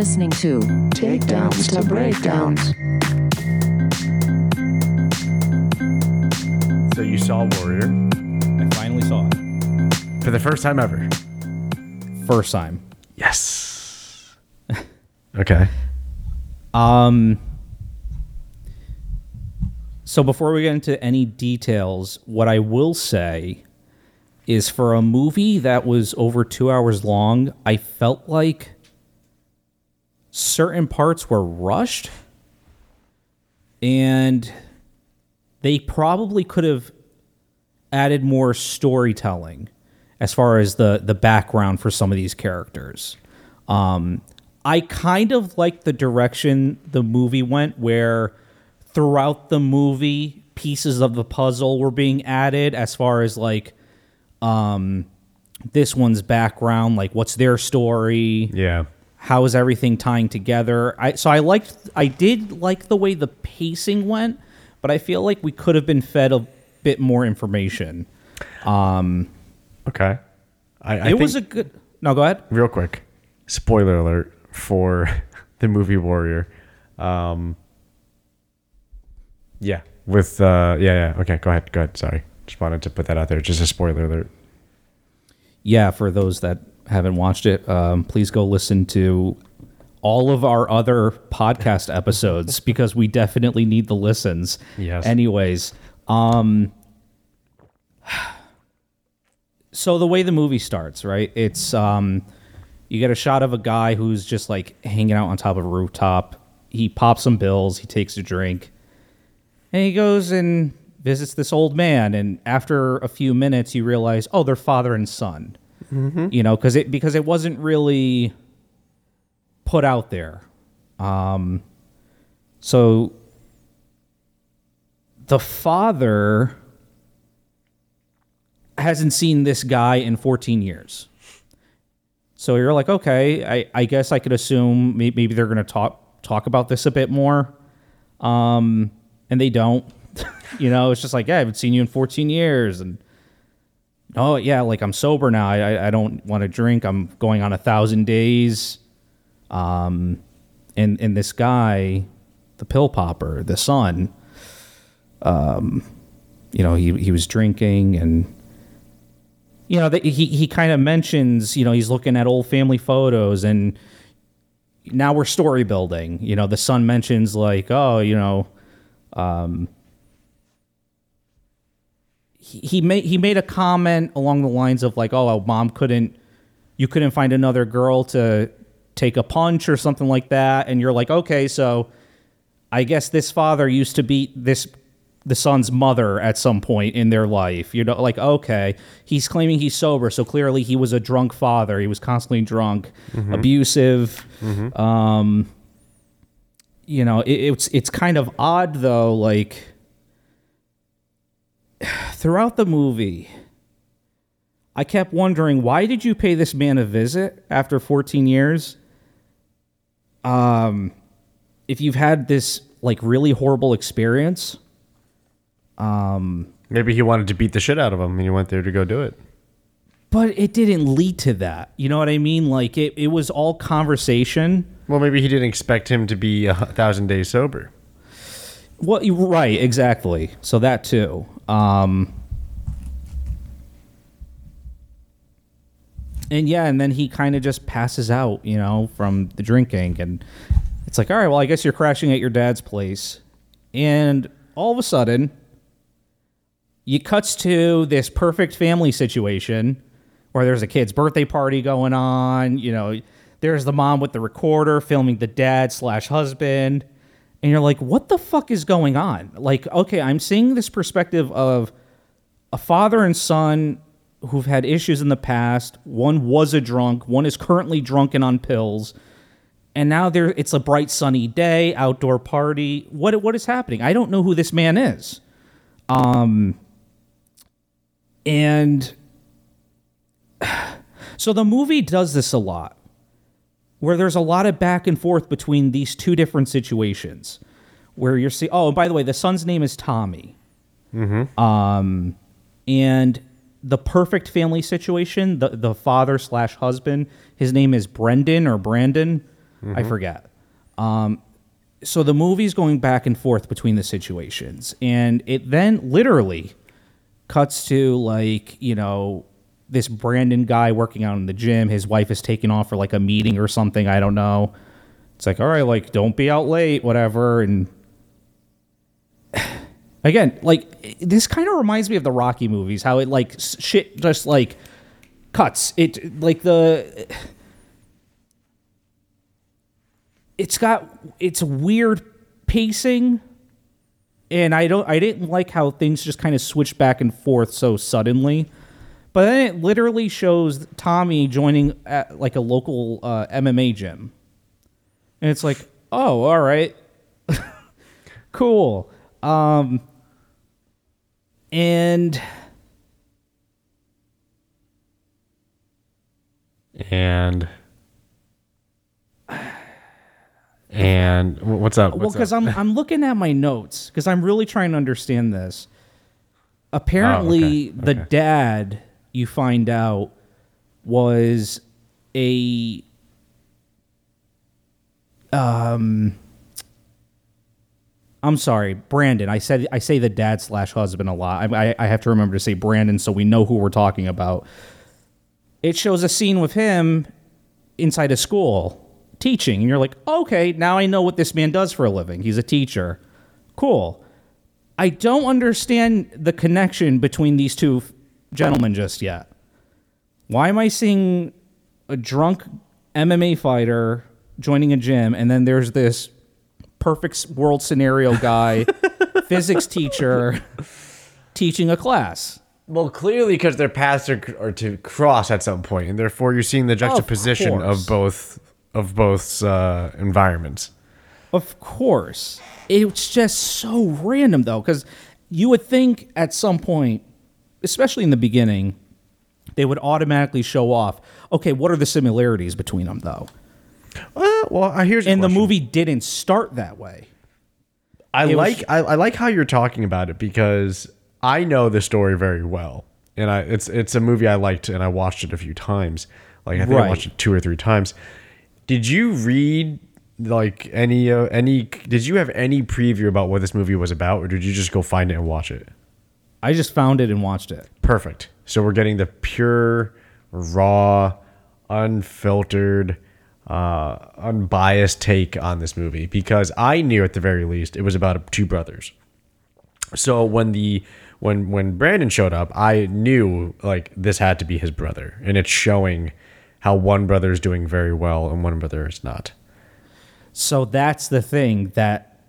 You are listening to Takedowns to breakdowns. So you saw Warrior I finally saw it. for the first time ever. First time. Yes. okay. Um. So before we get into any details, what I will say is for a movie that was over two hours long, I felt like certain parts were rushed, and they probably could have added more storytelling as far as the the background for some of these characters. Um, I kind of like the direction the movie went, where throughout the movie, pieces of the puzzle were being added as far as like um, this one's background, like what's their story, Yeah. How is everything tying together. I so I liked, I did like the way the pacing went, but I feel like we could have been fed a bit more information. Okay. I, I it was a good. No, go ahead. real quick. Spoiler alert for the movie Warrior. Um, yeah. With uh, yeah, yeah. Okay, go ahead. Go ahead. Sorry. Just wanted to put that out there. Just a spoiler alert. yeah, for those that haven't watched it, um, please go listen to all of our other podcast episodes because we definitely need the listens. Yes. Anyways, um, so the way the movie starts, right? It's um, you get a shot of a guy who's just like hanging out on top of a rooftop. He pops some bills. He takes a drink, and he goes and visits this old man. And after a few minutes, you realize, oh, they're father and son. You know, because it because it wasn't really put out there. Um, so the father hasn't seen this guy in 14 years. So you're like, okay, I, I guess I could assume maybe, maybe they're going to talk talk about this a bit more. Um, and they don't. you know, it's just like, yeah, I haven't seen you in 14 years. And oh, yeah, like I'm sober now. I, I, don't want to drink. I'm going on a thousand days. Um, and, and this guy, the pill popper, the son, um, you know, he, he was drinking and, you know, that he, he kind of mentions, you know, he's looking at old family photos and now we're story building. You know, the son mentions like, oh, you know, um, he, he made he made a comment along the lines of like, oh, mom couldn't, you couldn't find another girl to take a punch or something like that, and you're like, okay, so I guess this father used to beat this the son's mother at some point in their life. You know, like okay, he's claiming he's sober, so clearly he was a drunk father. He was constantly drunk, abusive. Um, you know, it, it's it's kind of odd though. Like throughout the movie, I kept wondering why did you pay this man a visit after 14 years? Um, if you've had this like really horrible experience. Maybe he wanted to beat the shit out of him, and you went there to go do it. but it didn't lead to that. You know what I mean? Like it, it was all conversation. Well, maybe he didn't expect him to be a thousand days sober. Well, you- right, exactly. So that too. Um, and yeah, and then he kind of just passes out, you know, from the drinking, and it's like, all right, well, I guess you're crashing at your dad's place, and all of a sudden, you cuts to this perfect family situation where there's a kid's birthday party going on. You know, there's the mom with the recorder filming the dad slash husband. And you're like, what the fuck is going on? Like, okay, I'm seeing this perspective of a father and son who've had issues in the past. One was a drunk, one is currently drunk and on pills. And now there it's a bright sunny day, outdoor party. What what is happening? I don't know who this man is. Um and so the movie does this a lot, where there's a lot of back and forth between these two different situations, where you're seeing. Oh, and by the way, the son's name is Tommy. Um, and the perfect family situation, the the father slash husband, his name is Brendan or Brandon. I forget. Um, so the movie's going back and forth between the situations, and it then literally cuts to like you know this Brandon guy working out in the gym. His wife is taking off for like a meeting or something. I don't know. It's like all right, like don't be out late, whatever, and again, like this kind of reminds me of the Rocky movies, how it like shit just like cuts. It like the it's got it's weird pacing and I don't I didn't like how things just kind of switched back and forth so suddenly. But then it literally shows Tommy joining at like a local uh, MMA gym. And it's like, "Oh, all right. cool." Um and And and what's up? well because i'm i'm looking at my notes because i'm really trying to understand this apparently Oh, okay, the okay. dad you find out was a um i'm sorry brandon. I said i say the dad slash husband a lot. I, I, I have to remember to say brandon so we know who we're talking about. It shows a scene with him inside a school teaching and you're like okay now i know what this man does for a living. He's a teacher. Cool. I don't understand the connection between these two gentlemen just yet why am i seeing a drunk mma fighter joining a gym and then there's this perfect world scenario guy physics teacher teaching a class Well, clearly because their paths are, are to cross at some point, and therefore you're seeing the juxtaposition course. of both of both uh, environments. Of course. It's just so random though, because you would think at some point, especially in the beginning, they would automatically show off. Okay, what are the similarities between them though? Uh, well, here's And the question. movie didn't start that way. I it was- like I, I like how you're talking about it because I know the story very well, and I it's it's a movie I liked and I watched it a few times. Like I think I watched it two or three times. Did you read like any uh, any? Did you have any preview about what this movie was about, or did you just go find it and watch it? I just found it and watched it. Perfect. So we're getting the pure, raw, unfiltered, uh, unbiased take on this movie because I knew at the very least it was about two brothers. So when the when when Brandon showed up, I knew like this had to be his brother, and it's showing how one brother is doing very well and one brother is not. So that's the thing that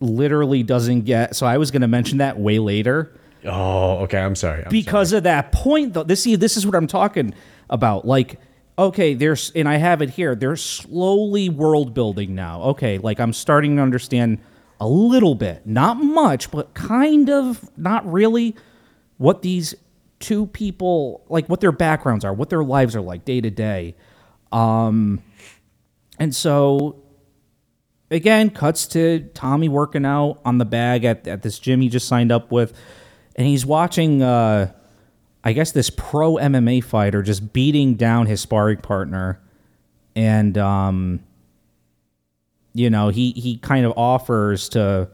literally doesn't get. So I was going to mention that way later. Oh, okay. I'm sorry. I'm because of that point though this see this is what i'm talking about like okay there's and i have it here they're slowly world building now okay like i'm starting to understand a little bit not much but kind of not really what these two people like what their backgrounds are what their lives are like day to day um and so again cuts to tommy working out on the bag at, at this gym he just signed up with and he's watching uh i guess this pro mma fighter just beating down his sparring partner. And um you know he he kind of offers to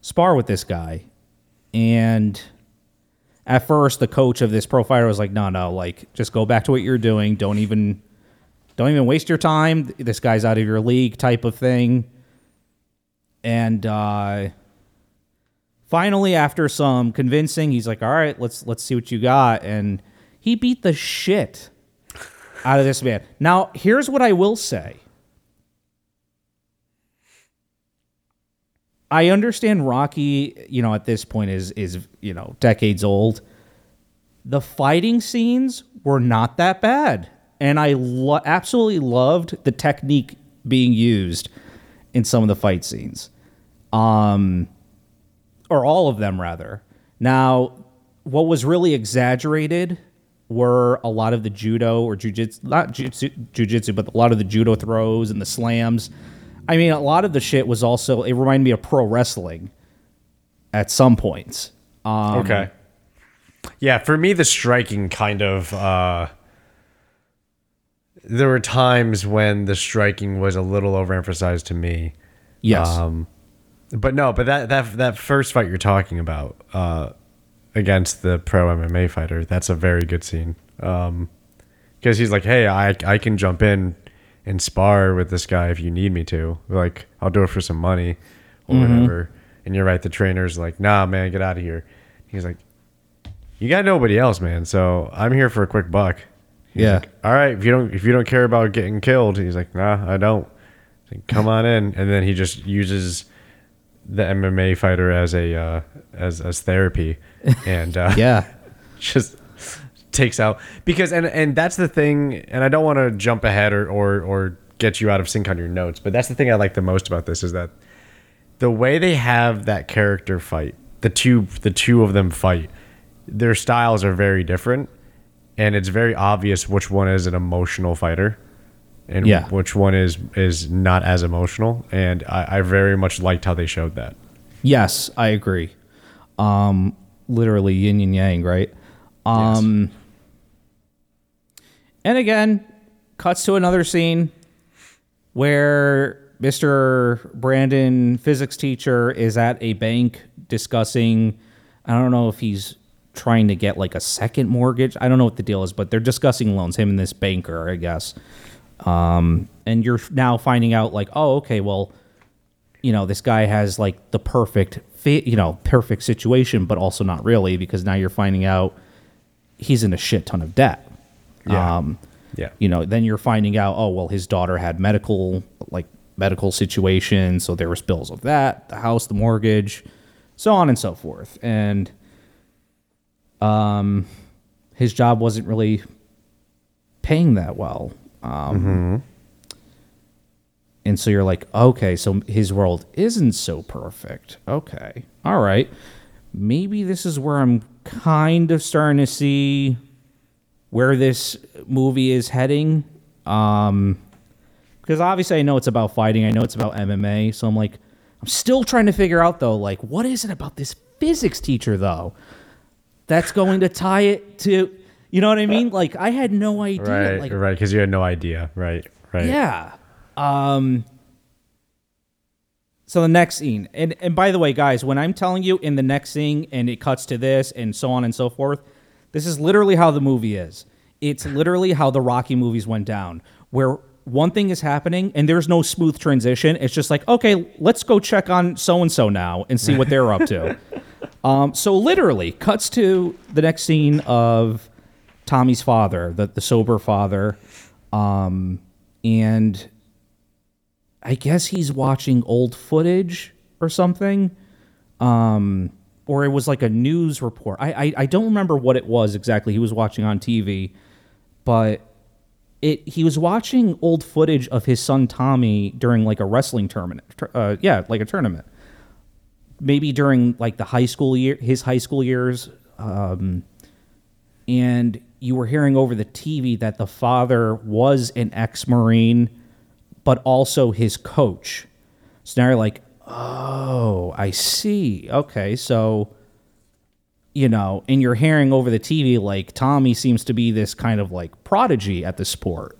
spar with this guy. And at first the coach of this pro fighter was like no no like just go back to what you're doing. Don't even don't even waste your time. This guy's out of your league type of thing. And uh finally after some convincing he's like all right let's let's see what you got. And he beat the shit out of this man. Now here's what i will say. I understand rocky you know at this point is is you know decades old. The fighting scenes were not that bad. And i lo- absolutely loved the technique being used in some of the fight scenes. Um or all of them rather. Now, what was really exaggerated were a lot of the judo or jujitsu, not jujitsu, jujitsu, but a lot of the judo throws and the slams. I mean, a lot of the shit was also, it reminded me of pro wrestling at some points. Um, okay. Yeah, for me, the striking kind of uh, there were times when the striking was a little overemphasized to me. Yes. Um, but no, but that that that first fight you're talking about uh, against the pro MMA fighter, that's a very good scene. Um, because he's like, hey, I I can jump in and spar with this guy if you need me to. Like, I'll do it for some money or whatever. And you're right, the trainer's like, nah, man, get out of here. He's like, you got nobody else, man. So I'm here for a quick buck. He's Yeah. like, All right, if you don't if you don't care about getting killed, he's like, nah, I don't. Like, Come on in, and then he just uses the MMA fighter as a uh, as as therapy, and uh, yeah. just takes out because and and that's the thing and I don't want to jump ahead or, or or get you out of sync on your notes but that's the thing I like the most about this is that the way they have that character fight the two the two of them fight their styles are very different and it's very obvious which one is an emotional fighter and Yeah. which one is is not as emotional and I, I very much liked how they showed that Yes, I agree. Um, literally yin and yang, right? Um, and again, cuts to another scene where Mr. Brandon, physics teacher, is at a bank discussing. I don't know if he's trying to get like a second mortgage. I don't know what the deal is, but they're discussing loans. Him and this banker, I guess. Um, and you're now finding out like, oh, okay, well, you know, this guy has like the perfect fit, you know, perfect situation, but also not really because now you're finding out he's in a shit ton of debt. Yeah. Um, yeah you know, then you're finding out, oh, well, his daughter had medical, like medical situation. So there was bills of that, the house, the mortgage, so on and so forth. And, um, his job wasn't really paying that well. Um, and so you're like, okay, so his world isn't so perfect. Okay. All right. Maybe this is where I'm kind of starting to see where this movie is heading. Um, because obviously I know it's about fighting, I know it's about MMA, so I'm like, I'm still trying to figure out though, like, what is it about this physics teacher though that's going to tie it to, you know what I mean? Like, I had no idea. right like, right because you had no idea right right yeah. Um. So the next scene, and and by the way, guys, when I'm telling you in the next scene, and it cuts to this, and so on and so forth, this is literally how the movie is. It's literally how the Rocky movies went down, where one thing is happening and there's no smooth transition. It's just like, okay, let's go check on so and so now and see what they're up to. Um, so literally cuts to the next scene of Tommy's father, the, the sober father, um, and I guess he's watching old footage or something, um, or it was like a news report. I, I I don't remember what it was exactly. He was watching on TV, but it he was watching old footage of his son Tommy during like a wrestling tournament. Uh, yeah, like a tournament maybe during like the high school year, his high school years, um, and you were hearing over the TV that the father was an ex-marine, but also his coach. So now you're like, oh, I see. Okay, so you know, and you're hearing over the TV like Tommy seems to be this kind of like prodigy at the sport,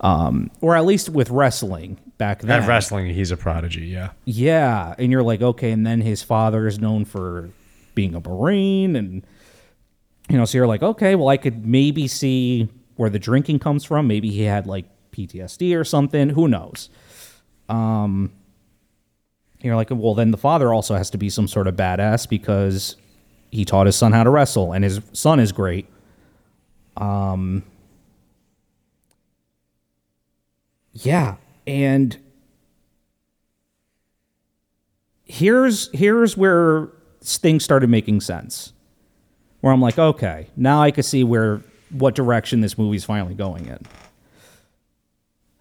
um, or at least with wrestling back then. At wrestling, he's a prodigy. Yeah. Yeah, and you're like, okay, and then his father is known for being a marine, and you know, so you're like, okay, well, I could maybe see where the drinking comes from. Maybe he had like PTSD or something. Who knows? Um, you're like, well, then the father also has to be some sort of badass because he taught his son how to wrestle, and his son is great. Um, yeah, and here's here's where things started making sense. Where I'm like, okay, now I can see where what direction this movie's finally going in.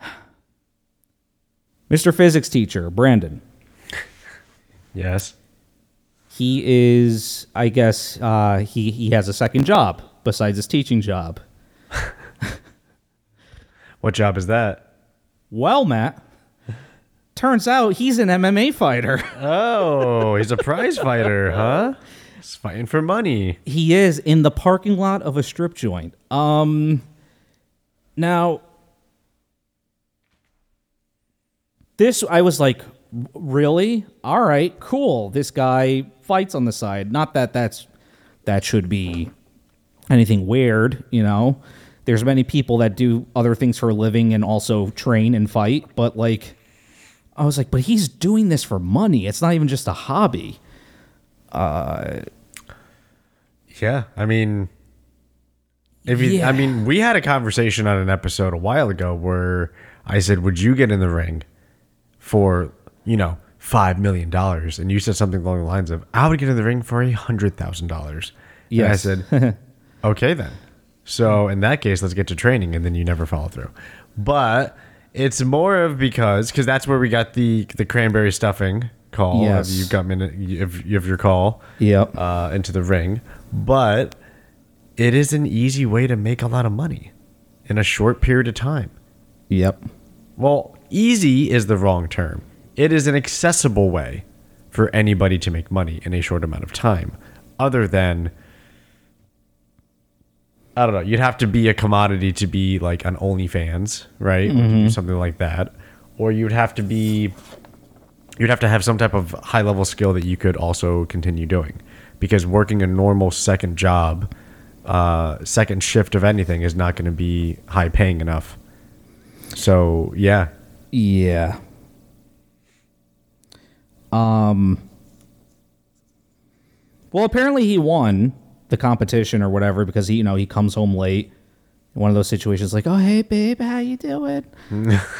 Mr. Physics teacher, Brandon. Yes. He is, I guess, uh, he he has a second job besides his teaching job. What job is that? Well, Matt, turns out he's an MMA fighter. Oh, he's a prize fighter, huh? He's fighting for money. He is in the parking lot of a strip joint. Um now This I was like, really? All right, cool. This guy fights on the side. Not that that's that should be anything weird, you know. There's many people that do other things for a living and also train and fight, but like I was like, but he's doing this for money. It's not even just a hobby. Uh, yeah, I mean, if you, Yeah. I mean, we had a conversation on an episode a while ago where I said, "Would you get in the ring for you know five million dollars?" And you said something along the lines of, "I would get in the ring for a hundred thousand dollars." Yeah, I said, "Okay then." So in that case, let's get to training, and then you never follow through. But it's more of because because that's where we got the the cranberry stuffing call. Yes. Of you got minute of, of your call Yep. uh, into the ring, but it is an easy way to make a lot of money in a short period of time. Yep. Well, easy is the wrong term. It is an accessible way for anybody to make money in a short amount of time, other than. I don't know. You'd have to be a commodity to be like on OnlyFans, right? Or to do something like that, or you'd have to be you'd have to have some type of high level skill that you could also continue doing because working a normal second job uh, second shift of anything is not going to be high paying enough so yeah Yeah. Um. Well, apparently he won the competition or whatever because he, you know, he comes home late. One of those situations, like, "Oh, hey, babe, how you doing?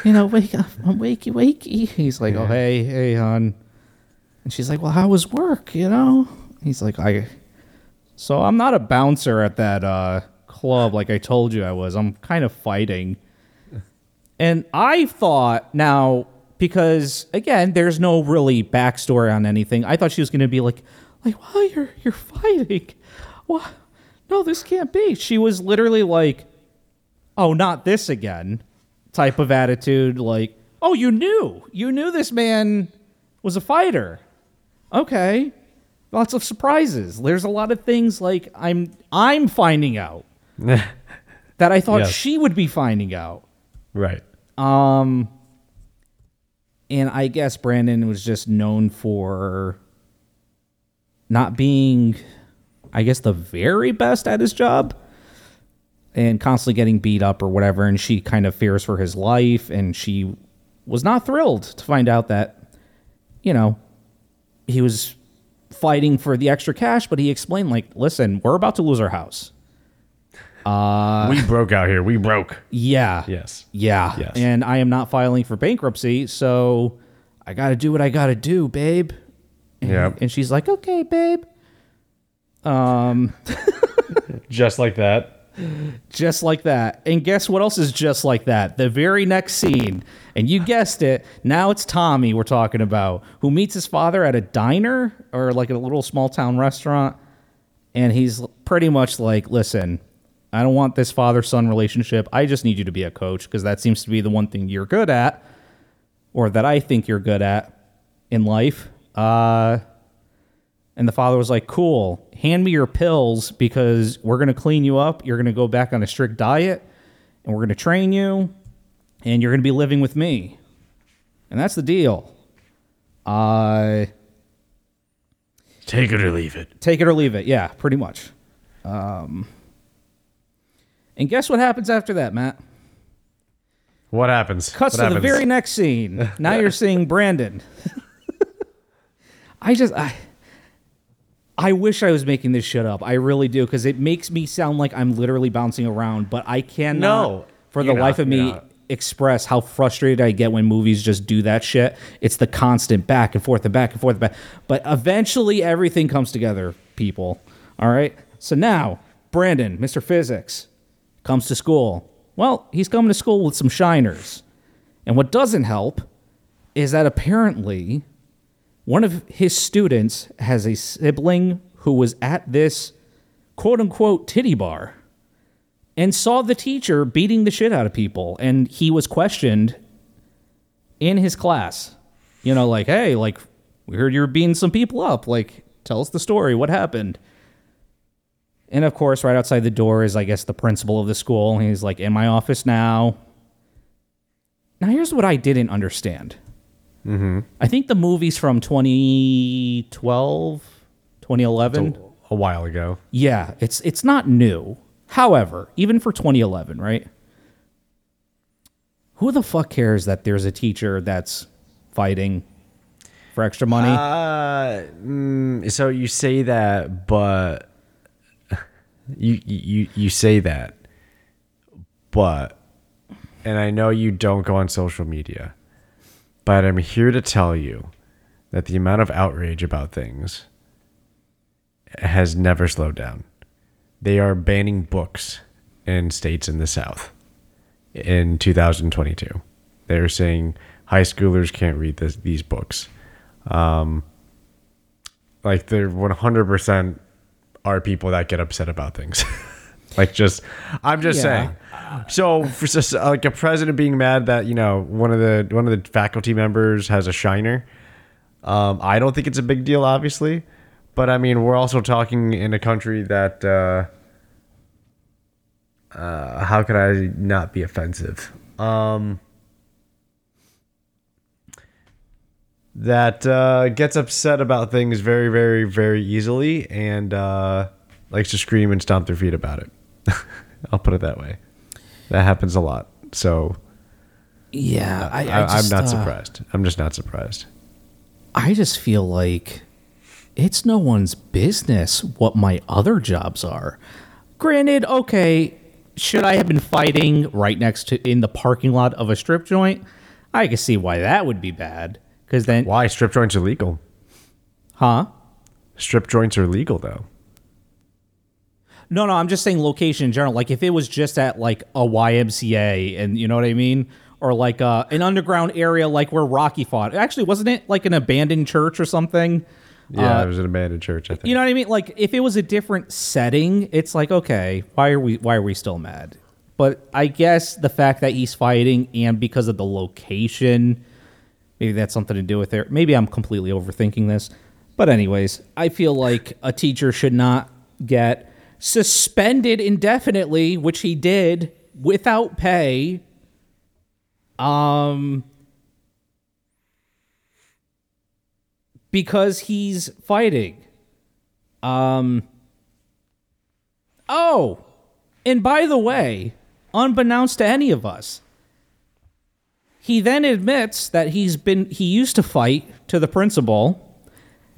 you know, wake up, I'm wakey, wakey." He's like, "Oh, hey, hey, hon," and she's like, "Well, how was work?" You know, he's like, "I." So I'm not a bouncer at that uh, club like I told you I was. I'm kind of fighting. And I thought now because again, there's no really backstory on anything. I thought she was going to be like, like, well, you're you're fighting. What? No, this can't be. She was literally like, oh, not this again, type of attitude. Like, oh, you knew, you knew this man was a fighter. Okay, lots of surprises. There's a lot of things like I'm I'm finding out that I thought Yes. she would be finding out. right Um, and I guess Brandon was just known for not being, I guess, the very best at his job and constantly getting beat up or whatever. And she kind of fears for his life. And she was not thrilled to find out that, you know, he was fighting for the extra cash, but he explained, like, listen, we're about to lose our house. we broke out here we broke Yeah. yes Yeah. Yes. And I am not filing for bankruptcy, so I got to do what I got to do, babe. And, Yeah. And she's like, "Okay, babe." Um, just like that Just like that. And guess what else is just like that? The very next scene. And you guessed it. Now it's Tommy we're talking about, who meets his father at a diner or like a little small town restaurant. And he's pretty much like, listen, I don't want this father son relationship. I just need you to be a coach because that seems to be the one thing you're good at or that I think you're good at in life. Uh, and the father was like, Cool, hand me your pills because we're going to clean you up. You're going to go back on a strict diet and we're going to train you and you're going to be living with me. And that's the deal. Uh, take it or leave it take it or leave it. Yeah, pretty much. Um, and guess what happens after that, Matt? what happens Cuts What to the very next scene. Now you're seeing Brandon. I just I I wish I was making this shit up. I really do because it makes me sound like I'm literally bouncing around, but I cannot No, for the life not, of me express how frustrated I get when movies just do that shit. It's the constant back and forth and back and forth and back. But eventually everything comes together, people. All right? So now, Brandon, Mr. Physics, comes to school. Well, he's coming to school with some shiners. And what doesn't help is that apparently one of his students has a sibling who was at this quote unquote titty bar and saw the teacher beating the shit out of people. And he was questioned in his class. You know, like, hey, like, we heard you were beating some people up. Like, tell us the story. What happened? And of course, right outside the door is, I guess, the principal of the school. He's like, in my office now. Now, here's what I didn't understand. Mm-hmm. I think the movie's from 2012, 2011. A while ago. Yeah, it's it's not new. However, even for 2011, right? Who the fuck cares that there's a teacher that's fighting for extra money? Uh, mm, so you say that, but you you you say that, but, and I know you don't go on social media, but I'm here to tell you that the amount of outrage about things has never slowed down. They are banning books in states in the South in 2022. They're saying high schoolers can't read this, these books. Um, like there 100% are people that get upset about things. like just, I'm just Yeah. saying. So for just like a president being mad that you know one of the one of the faculty members has a shiner, um, I don't think it's a big deal, obviously. But I mean, we're also talking in a country that. Uh, uh, how could I not be offensive? Um, that uh, gets upset about things very, very, very easily and uh, likes to scream and stomp their feet about it. I'll put it that way. That happens a lot. So yeah, I, I, I'm not uh, surprised. I'm just not surprised. I just feel like it's no one's business what my other jobs are. Granted, okay, should I have been fighting right next to in the parking lot of a strip joint? I can see why that would be bad. Because then, Why strip joints are legal? huh? Strip joints are legal though. No, no, I'm just saying location in general. Like if it was just at like a YMCA and you know what I mean? Or like uh, an underground area like where Rocky fought. Actually, wasn't it like an abandoned church or something? Yeah, Uh, it was an abandoned church. I think. You know what I mean? Like if it was a different setting, it's like okay, why are we why are we still mad? But I guess the fact that he's fighting and because of the location, maybe that's something to do with it. Maybe I'm completely overthinking this. But anyways, I feel like a teacher should not get suspended indefinitely, which he did without pay. Um because he's fighting. Um Oh, and by the way, unbeknownst to any of us, he then admits that he's been he used to fight to the principal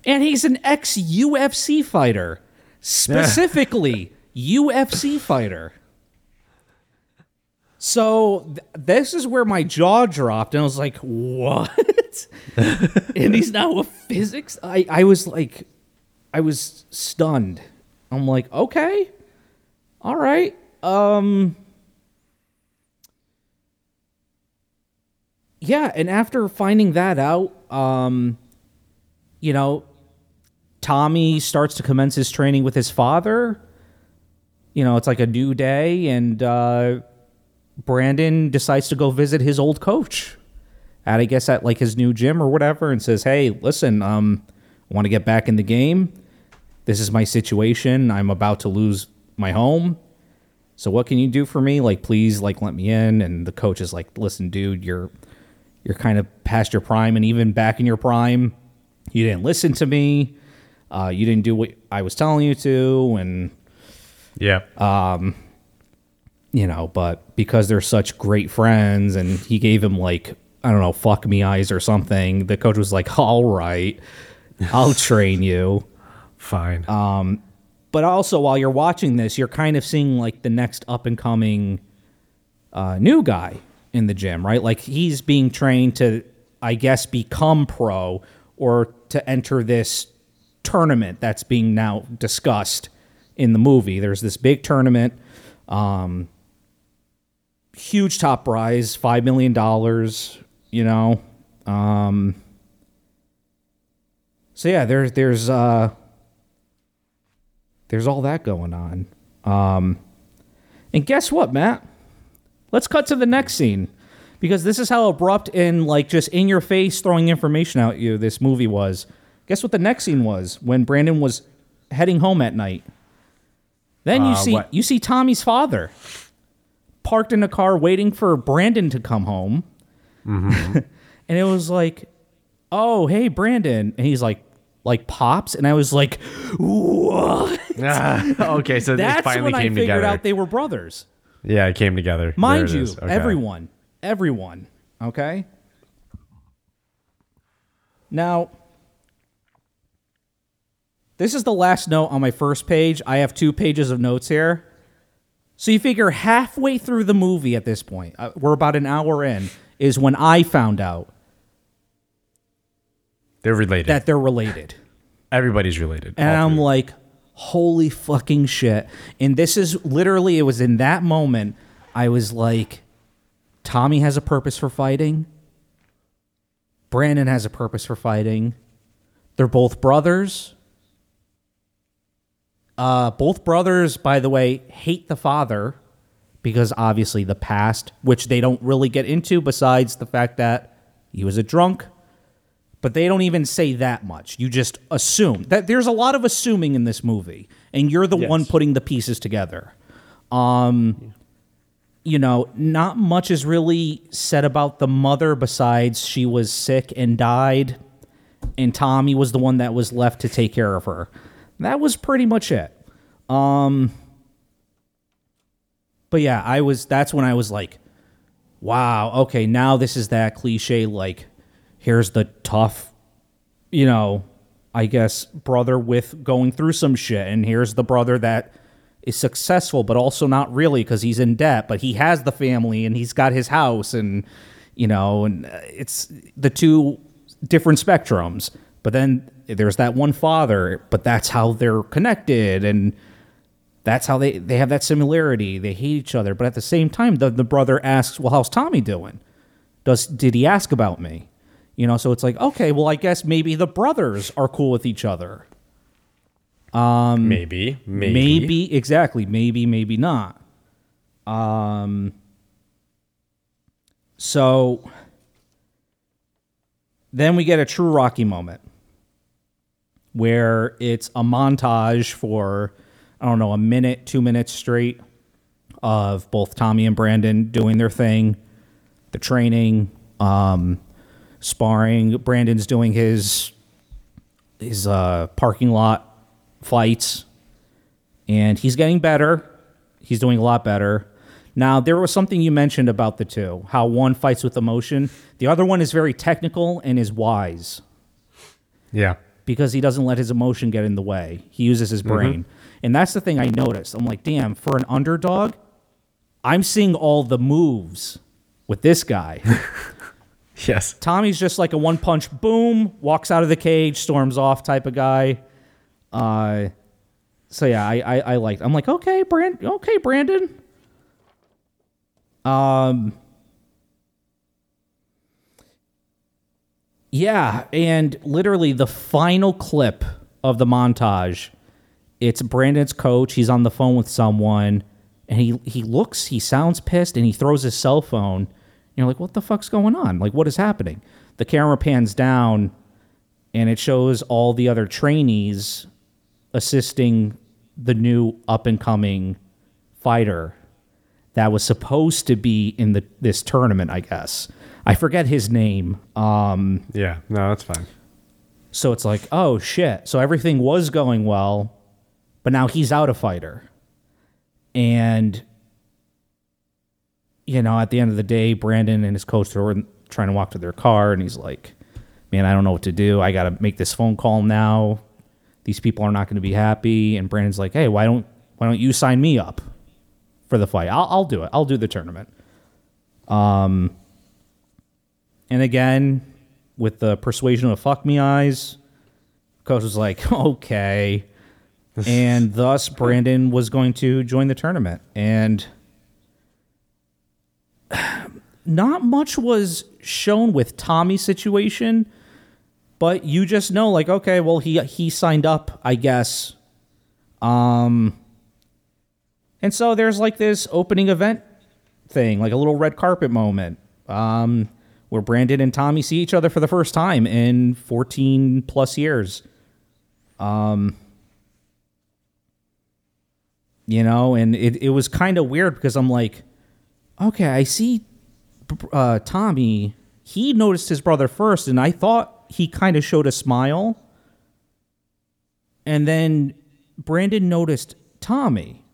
and he's an ex UFC fighter. Specifically, UFC fighter. So th- this is where my jaw dropped, and I was like, "What?" and he's now a physics. I I was like, I was stunned. I'm like, okay, all right. Um, yeah. And after finding that out, um, you know, Tommy starts to commence his training with his father. You know, it's like a new day, and uh, Brandon decides to go visit his old coach at I guess at like his new gym or whatever and says, "Hey, listen, um I want to get back in the game. This is my situation. I'm about to lose my home. So what can you do for me? Like please like let me in." And the coach is like, "Listen, dude, you're you're kind of past your prime and even back in your prime, you didn't listen to me. Uh, you didn't do what I was telling you to and yeah. you know, but because they're such great friends and he gave him like, I don't know, fuck me eyes or something, the coach was like, all right, I'll train you. Fine. But also, while you're watching this, you're kind of seeing like the next up and coming uh, new guy in the gym, right? Like he's being trained to, I guess, become pro or to enter this tournament that's being now discussed in the movie. There's this big tournament, um, huge top prize, five million dollars. You know, um, so yeah, there's there's uh, there's all that going on. Um, and guess what, Matt? Let's cut to the next scene because this is how abrupt and like just in your face throwing information out you this movie was. Guess what the next scene was when Brandon was heading home at night. Then you Uh, see what? you see Tommy's father parked in a car waiting for Brandon to come home. and it was like "Oh, hey, Brandon," and he's like, like pops, and I was like, "What?" Ah, okay, so they That's finally when I came figured together. out they were brothers. yeah, it came together. Mind There it you, is. Okay. everyone, everyone. Okay. Now, this is the last note on my first page. I have two pages of notes here. So you figure halfway through the movie at this point, uh, we're about an hour in, is when I found out They're related. that they're related. Everybody's related. And all I'm three. like, holy fucking shit. And this is literally, it was in that moment, I was like, Tommy has a purpose for fighting. Brandon has a purpose for fighting. They're both brothers. Uh, both brothers, by the way, hate the father because obviously the past, which they don't really get into besides the fact that he was a drunk, but they don't even say that much. You just assume that there's a lot of assuming in this movie, and you're the Yes. one putting the pieces together. Um, you know, not much is really said about the mother besides she was sick and died, and Tommy was the one that was left to take care of her. That was pretty much it. Um, but yeah, I was. That's when I was like, wow, okay, now this is that cliche like here's the tough, you know, I guess brother with going through some shit and here's the brother that is successful but also not really cuz he's in debt, but he has the family and he's got his house and you know, and uh, it's the two different spectrums. But then there's that one father, but that's how they're connected and that's how they they have that similarity. They hate each other, but at the same time, the the brother asks, "Well, how's Tommy doing? Does did he ask about me?" You know, so it's like, okay, well, I guess maybe the brothers are cool with each other. maybe, maybe, Maybe exactly, maybe maybe not. Um so then we get a true Rocky moment where it's a montage for I don't know, a minute, 2 minutes straight of both Tommy and Brandon doing their thing, the training, um sparring, Brandon's doing his his uh parking lot fights and he's getting better. He's doing a lot better. Now, there was something you mentioned about the two how one fights with emotion, the other one is very technical and is wise Yeah. Because he doesn't let his emotion get in the way. He uses his brain. And that's the thing I noticed. I'm like, damn, for an underdog, I'm seeing all the moves with this guy. Yes. Tommy's just like a one punch boom, walks out of the cage, storms off type of guy. Uh, so yeah, I I, I liked. I'm like, okay, Brand, okay, Brandon. Um. Yeah, and literally the final clip of the montage, it's Brandon's coach. He's on the phone with someone, and he he looks, he sounds pissed, and he throws his cell phone. You're like, what the fuck's going on? Like, what is happening? The camera pans down, and it shows all the other trainees assisting the new up and coming fighter that was supposed to be in the this tournament. I guess I forget his name. Um, Yeah. No, that's fine. so it's like, oh shit. So everything was going well, but now he's out a fighter. And you know, at the end of the day, Brandon and his coach are trying to walk to their car and he's like, Man, I don't know what to do. I gotta make this phone call now. These people are not gonna be happy. And Brandon's like, Hey, why don't why don't you sign me up for the fight? I'll I'll do it. I'll do the tournament. Um and again, with the persuasion of fuck me eyes, coach was like, okay. and thus Brandon was going to join the tournament. And not much was shown with Tommy's situation, but you just know, like, okay, well, he he signed up, I guess. Um and so there's like this opening event thing, like a little red carpet moment. Um where Brandon and Tommy see each other for the first time in 14 plus years. Um, you know, and it, it was kind of weird because I'm like, okay, I see uh, Tommy. he noticed his brother first, and I thought he kind of showed a smile. And then Brandon noticed Tommy.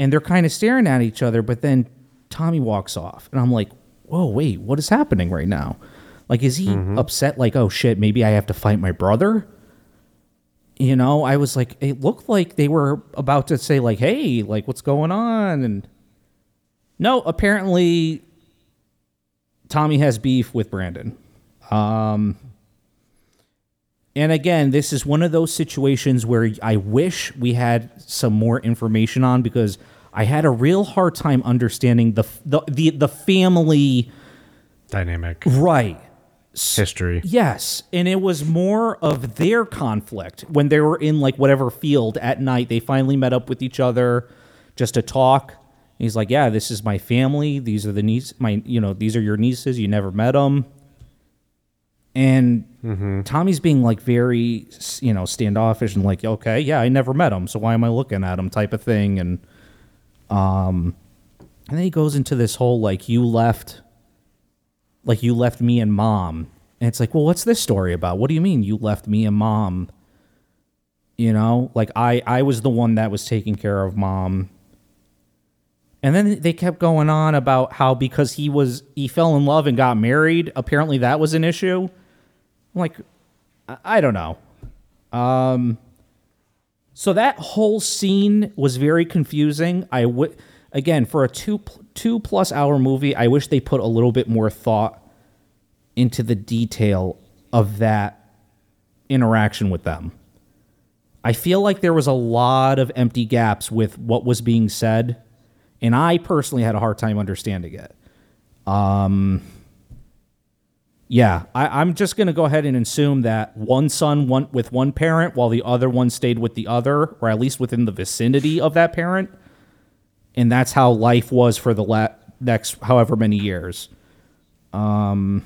And they're kind of staring at each other, but then Tommy walks off. And I'm like, whoa, wait, what is happening right now? Like, is he upset? Like, oh shit, maybe I have to fight my brother? You know, I was like, it looked like they were about to say, like, hey, like, what's going on? And no, apparently Tommy has beef with Brandon. Um, and again, this is one of those situations where I wish we had some more information on because I had a real hard time understanding the the the, the family Dynamic right. history. Yes, and it was more of their conflict when they were in like whatever field at night. They finally met up with each other just to talk. He's like, "Yeah, this is my family. These are the niece, my you know, these are your nieces. You never met them." And mm-hmm. Tommy's being like very, you know, standoffish and like, "Okay, yeah, I never met him, so why am I looking at him?" type of thing. And um, and then he goes into this whole like, "You left." like you left me and mom. And it's like well what's this story about? What do you mean you left me and mom? You know like i i was the one that was taking care of mom. And then they kept going on about how because he was he fell in love and got married apparently that was an issue. I'm like i, I don't know. Um so that whole scene was very confusing. I would again for a two two plus hour movie i wish they put a little bit more thought into the detail of that interaction with them. I feel like there was a lot of empty gaps with what was being said and i personally had a hard time understanding it. Um yeah I, i'm just going to go ahead and assume that one son went with one parent while the other one stayed with the other or at least within the vicinity of that parent and that's how life was for the la- next however many years. Um,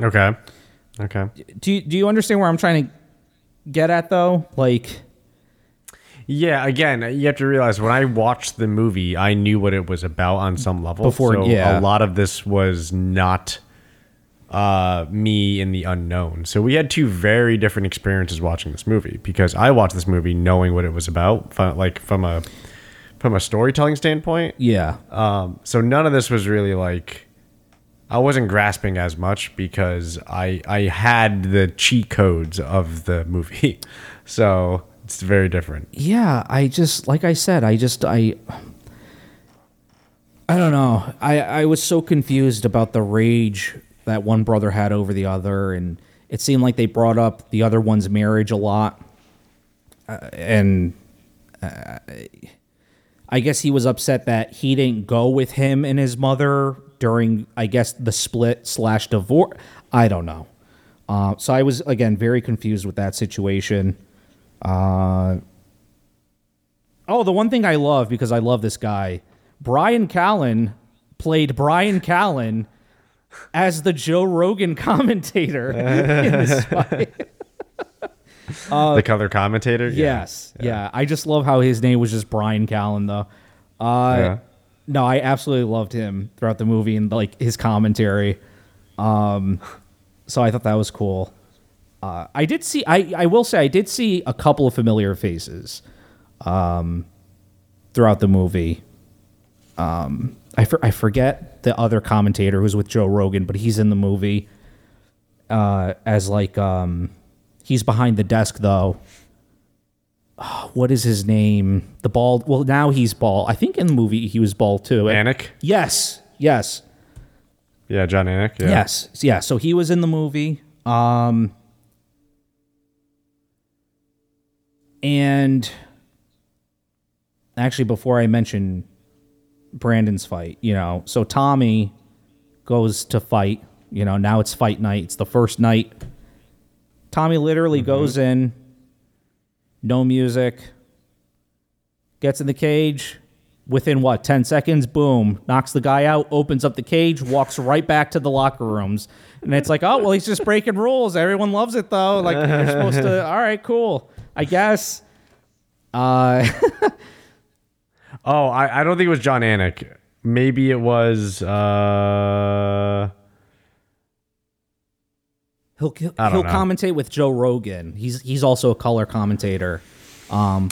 okay. Okay. Do do you understand where I'm trying to get at though? Like, Yeah, again, you have to realize when I watched the movie, I knew what it was about on some level. Before- so yeah. a lot of this was not uh, me in the unknown. So we had two very different experiences watching this movie because I watched this movie knowing what it was about, like from a from a storytelling standpoint. yeah, Um, so none of this was really like I wasn't grasping as much because I I had the cheat codes of the movie. So it's very different. yeah. I just like I said, I just I. I don't know. I, I was so confused about the rage that one brother had over the other, and it seemed like they brought up the other one's marriage a lot. Uh, and uh, I guess he was upset that he didn't go with him and his mother during, I guess, the split slash divorce. I don't know. Uh, so I was again very confused with that situation. Uh, oh, the one thing I love because I love this guy, Bryan Callen played Bryan Callen as the Joe Rogan commentator in this fight. the color commentator. Yeah. Yes. Yeah. I just love how his name was just Bryan Callen though. Uh Yeah. no, I absolutely loved him throughout the movie and like his commentary. Um so I thought that was cool. Uh I did see I I will say I did see a couple of familiar faces um throughout the movie. Um I for, I forget the other commentator who's with Joe Rogan, but he's in the movie uh as like um he's behind the desk though what is his name? The bald. Well, now he's bald. I think in the movie he was bald too. Anik. Yes. Yes. Yeah, Jon Anik. Yeah. Yes. Yeah. So he was in the movie. Um. And actually, before I mention Brandon's fight, you know, so Tommy goes to fight. You know, now it's fight night. It's the first night. Tommy literally mm-hmm. goes in, no music, gets in the cage. Within what, 10 seconds, boom, knocks the guy out, opens up the cage, walks right back to the locker rooms. And it's like, oh, well, he's just breaking rules. Everyone loves it, though. Like, you're supposed to, all right, cool. I guess. Uh, Oh, I, I don't think it was Jon Anik. maybe it was. uh He'll he'll, he'll commentate with Joe Rogan. He's he's also a color commentator.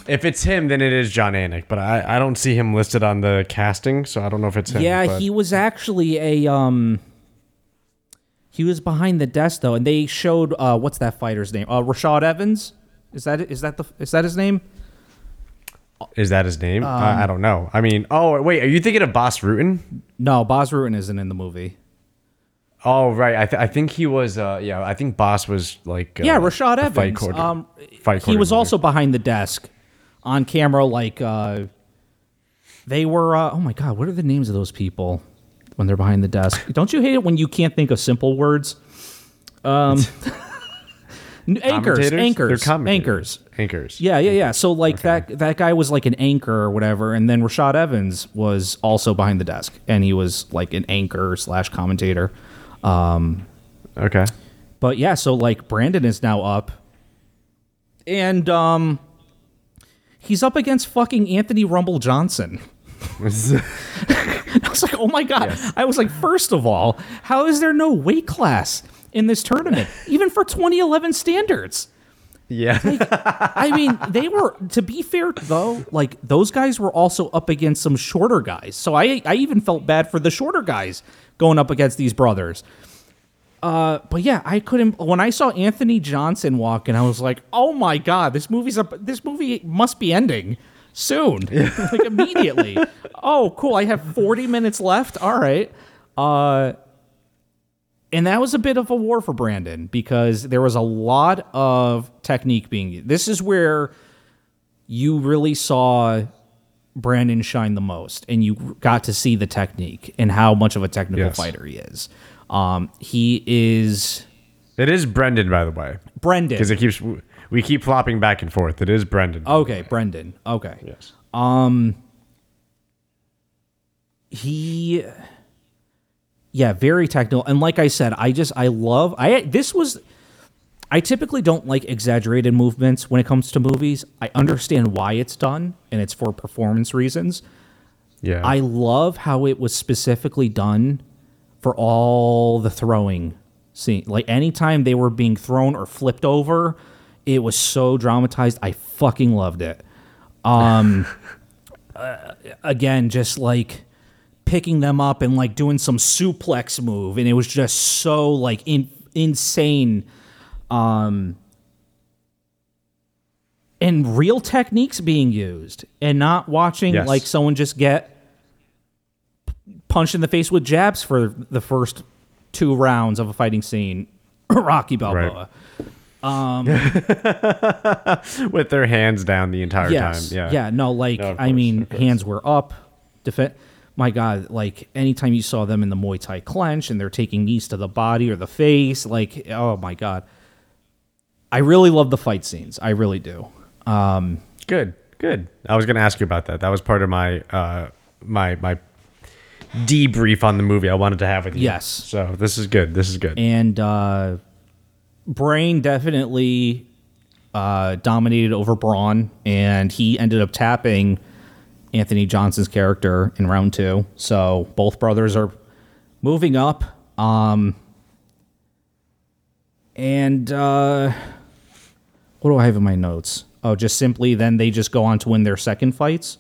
If it's him, then it is Jon Anik, but I, I don't see him listed on the casting, so I don't know if it's him. Yeah, but- he was actually a um. He was behind the desk though, and they showed uh, what's that fighter's name? Uh, Rashad Evans. Is that is that the is that his name? is that his name? Um, I, I don't know. I mean, oh wait, are you thinking of Bas Rutten? No, Bas Rutten isn't in the movie. Oh right, I, th- I think he was. Uh, yeah, I think Bas was like. Uh, Yeah, Rashad Evans. Fight coordinator. um, fight he was also behind the desk, on camera. Like uh, they were. Uh, oh my god, what are the names of those people when they're behind the desk? Don't you hate it when you can't think of simple words? Um, anchors, anchors, anchors. Anchors. Yeah, yeah, yeah. So like that that guy was like an anchor or whatever, and then Rashad Evans was also behind the desk, and he was like an anchor slash commentator. Okay. But yeah, so like Brandon is now up, and um, he's up against fucking Anthony Rumble Johnson. I was like, oh my god! I was like, first of all, how is there no weight class in this tournament, even for 2011 standards? yeah. I mean, they were to be fair though, like those guys were also up against some shorter guys. So I I even felt bad for the shorter guys going up against these brothers. Uh, but yeah, I couldn't. When I saw Anthony Johnson walk in, I was like, "Oh my god, this movie's up. This movie must be ending soon, like immediately." oh, cool! I have forty minutes left. All right. Uh, and that was a bit of a war for Brandon because there was a lot of technique being used. This is where you really saw Brandon shine the most, and you got to see the technique and how much of a technical Yes. fighter he is. Um, he is it is Brendan, by the way, Brendan. because it keeps we keep flopping back and forth. It is Brendan. Okay, Brendan. Okay. Yes. Um. he yeah very technical and like i said i just i love i this was i typically don't like exaggerated movements when it comes to movies. I understand why it's done and it's for performance reasons. Yeah. i love how it was specifically done for all the throwing scene. Like anytime they were being thrown or flipped over it was so dramatized. I fucking loved it. Um uh, again just like picking them up and like doing some suplex move and it was just so like in, insane um and real techniques being used and not watching Yes. like someone just get punched in the face with jabs for the first two rounds of a fighting scene rocky balboa Um with their hands down the entire yes. time. Yeah. Yeah. No, like No, I mean, hands were up. Defend. My God, like anytime you saw them in the Muay Thai clench and they're taking knees to the body or the face, like oh my God, I really love the fight scenes. I really do. Good. Good. I was going to ask you about that. That was part of my uh my my debrief on the movie I wanted to have with you. Yes. So this is good. This is good. And uh, Brain definitely uh, dominated over Braun, and he ended up tapping Anthony Johnson's character in round two. So both brothers are moving up. Um, and uh, what do I have in my notes? Oh, just simply then they just go on to win their second fights.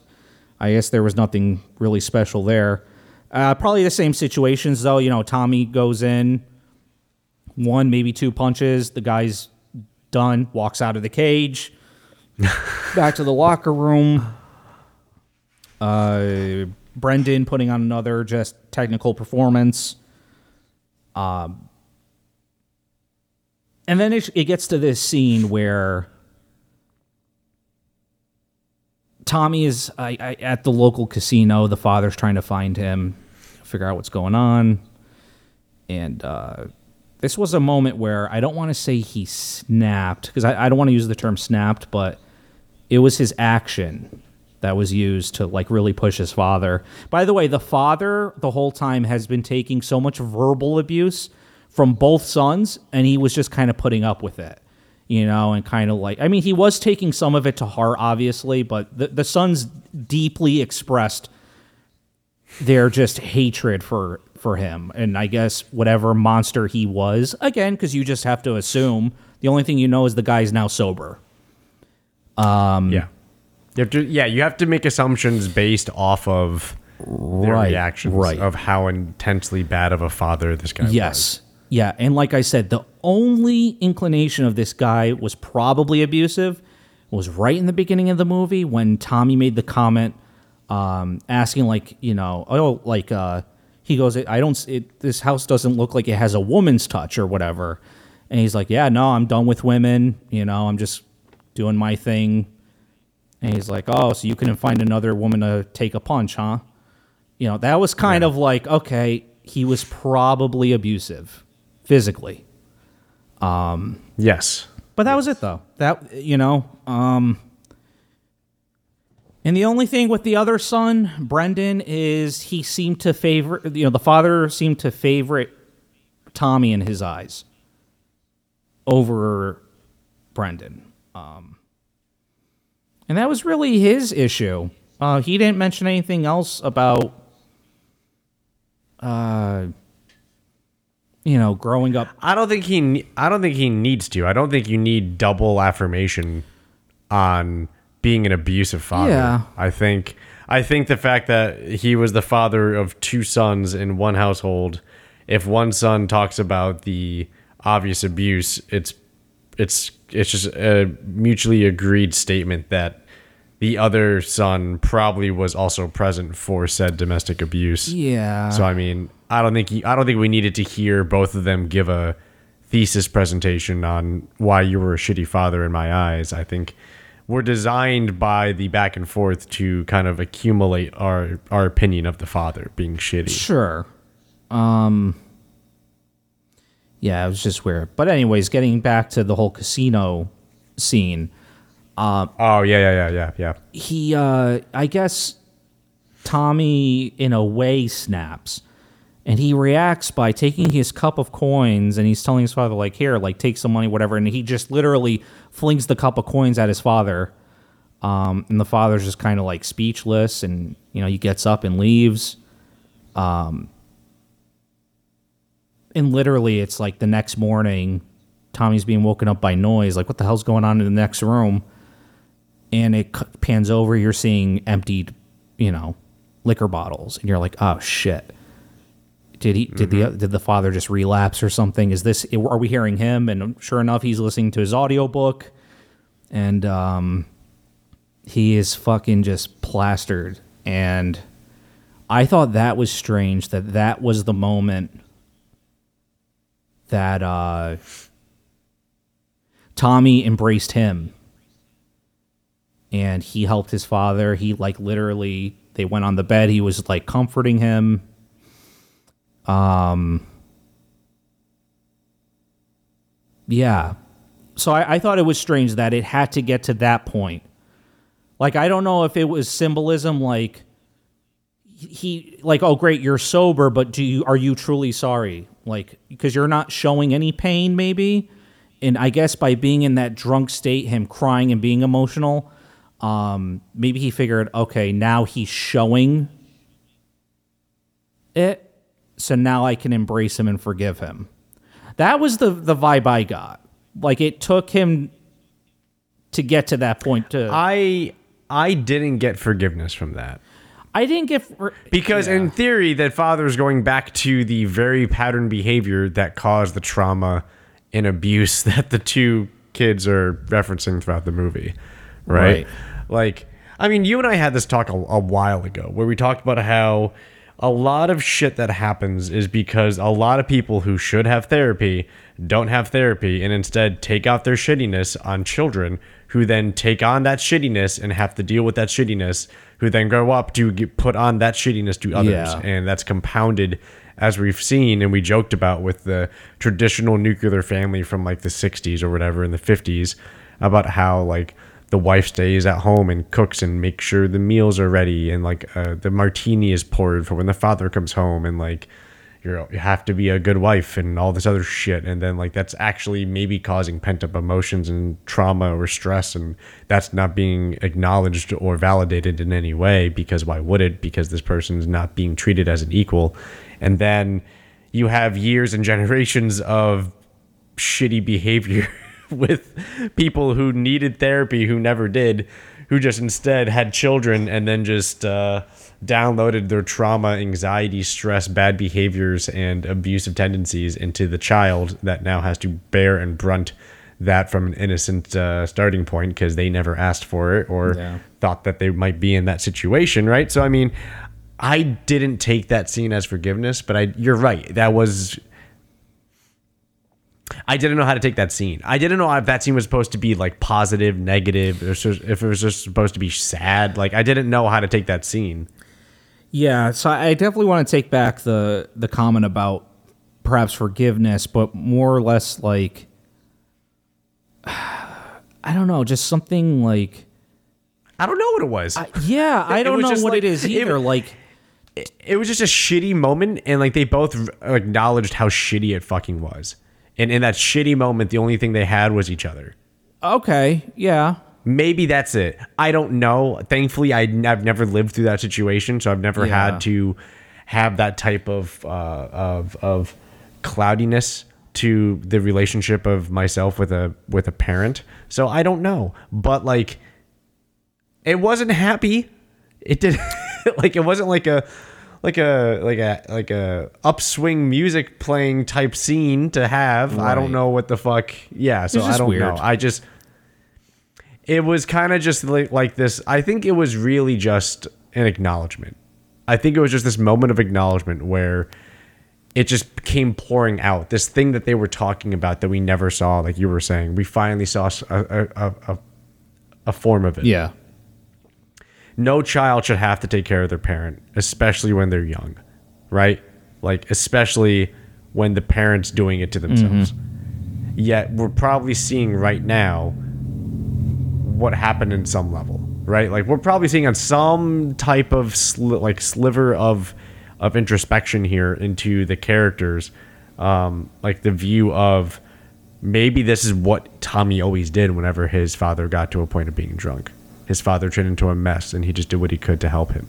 I guess there was nothing really special there. Uh, probably the same situations though. You know, Tommy goes in, one maybe two punches. The guy's done. Walks out of the cage. back to the locker room. Uh, Brendan putting on another just technical performance. Um, and then it, it gets to this scene where Tommy is I, I, at the local casino. The father's trying to find him, figure out what's going on. And uh, this was a moment where I don't want to say he snapped, because I, I don't want to use the term snapped, but it was his action that was used to like really push his father. By the way, the father the whole time has been taking so much verbal abuse from both sons, and he was just kind of putting up with it, you know, and kind of like I mean, he was taking some of it to heart, obviously, but the the sons deeply expressed they're just hatred for for him and i guess whatever monster he was again because you just have to assume the only thing you know is the guy's now sober Um, yeah. You have to, yeah, you have to make assumptions based off of their Right, reactions right. of how intensely bad of a father this guy was. Yes. Yeah. And like I said, the only inclination of this guy was probably abusive was right in the beginning of the movie when Tommy made the comment um, asking, like, you know, oh, like, uh, he goes, I don't, it, this house doesn't look like it has a woman's touch or whatever. And he's like, yeah, no, I'm done with women. You know, I'm just doing my thing. And he's like, oh, so you couldn't find another woman to take a punch, huh? You know, that was kind of like, okay, he was probably abusive physically. Um, yes. But that was it though. That you know, um and the only thing with the other son, Brendan, is he seemed to favor you know, the father seemed to favorite Tommy in his eyes over Brendan. Um and that was really his issue. Uh he didn't mention anything else about uh you know, growing up I don't think he. I don't think he needs to. I don't think you need double affirmation on being an abusive father. Yeah. I think. I think the fact that he was the father of two sons in one household. If one son talks about the obvious abuse, it's it's it's just a mutually agreed statement that the other son probably was also present for said domestic abuse. Yeah. So I mean, I don't think he, I don't think we needed to hear both of them give a thesis presentation on why you were a shitty father in my eyes. I think we're designed by the back and forth to kind of accumulate our our opinion of the father being shitty. Sure. Um Yeah, it was just weird. But anyways, getting back to the whole casino scene, Oh yeah, yeah, yeah, yeah, yeah. he uh I guess Tommy in a way snaps. And he reacts by taking his cup of coins and he's telling his father, like, here, like take some money, whatever, and he just literally flings the cup of coins at his father. Um, and the father's just kind of like speechless and you know, he gets up and leaves. And literally it's like the next morning tommy's being woken up by noise like what the hell's going on in the next room? And it pans over you're seeing emptied you know liquor bottles. And you're like oh shit. Did he did the did the father just relapse or something? Is this are we hearing him? And sure enough he's listening to his audiobook. And um he is fucking just plastered. And i thought that was strange that that was the moment that uh, Tommy embraced him and he helped his father. He like literally they went on the bed. He was like comforting him. Um Yeah. So I, I thought it was strange that it had to get to that point. Like I don't know if it was symbolism like he like oh great you're sober but do you are you truly sorry like because you're not showing any pain maybe. And i guess by being in that drunk state him crying and being emotional um maybe he figured okay now he's showing it so now i can embrace him and forgive him. That was the the vibe i got. Like it took him to get to that point to I I didn't get forgiveness from that. I didn't get for, Because Yeah. in theory, that father's going back to the very pattern behavior that caused the trauma and abuse that the two kids are referencing throughout the movie, right? Right. Like, I mean, you and I had this talk a, a while ago where we talked about how a lot of shit that happens is because a lot of people who should have therapy don't have therapy and instead take out their shittiness on children who then take on that shittiness and have to deal with that shittiness who then grow up to get put on that shittiness to others Yeah. and that's compounded as we've seen and we joked about with the traditional nuclear family from like the 60s or whatever in the 50s about how like the wife stays at home and cooks and makes sure the meals are ready and like uh, the martini is poured for when the father comes home and like you're you have to be a good wife and all this other shit. And then like that's actually maybe causing pent up emotions and trauma or stress. And that's not being acknowledged or validated in any way because why would it? Because this person's not being treated as an equal. And then you have years and generations of shitty behavior with people who needed therapy who never did who just instead had children and then just uh, downloaded their trauma anxiety stress bad behaviors and abusive tendencies into the child that now has to bear and brunt that from an innocent uh, starting point because they never asked for it or Yeah. thought that they might be in that situation right so i mean i didn't take that scene as forgiveness but i you're right that was I didn't know how to take that scene. I didn't know if that scene was supposed to be like positive, negative, or if it was just supposed to be sad. Like I didn't know how to take that scene. Yeah, so I definitely want to take back the the comment about perhaps forgiveness, but more or less like I don't know, just something like I don't know what it was. yeah, I don't know what like- it is it- either. like it was just a shitty moment, and like they both acknowledged how shitty it fucking was. And in that shitty moment, the only thing they had was each other. okay, yeah, Maybe that's it. I don't know. Thankfully, I, have never lived through that situation, so I've never Yeah. had to have that type of uh, of of cloudiness to the relationship of myself with a with a parent. So I don't know, but like, it wasn't happy. It did like it wasn't like a like a like a like a upswing music playing type scene to have. I don't know what the fuck. Yeah, so I don't weird. know. I just it was kind of just like, like this. I think it was really just an acknowledgement. I think it was just this moment of acknowledgement where it just came pouring out. This thing that they were talking about that we never saw, like you were saying, we finally saw a a a form of it. yeah, No child should have to take care of their parent, especially when they're young, right? Like, especially when the parent's doing it to themselves. Mm-hmm. Yet, we're probably seeing right now what happened in some level, right? Like, we're probably seeing on some type of sli- like sliver of of introspection here into the characters, um, like the view of maybe this is what Tommy always did whenever his father got to a point of being drunk. His father turned into a mess and he just did what he could to help him.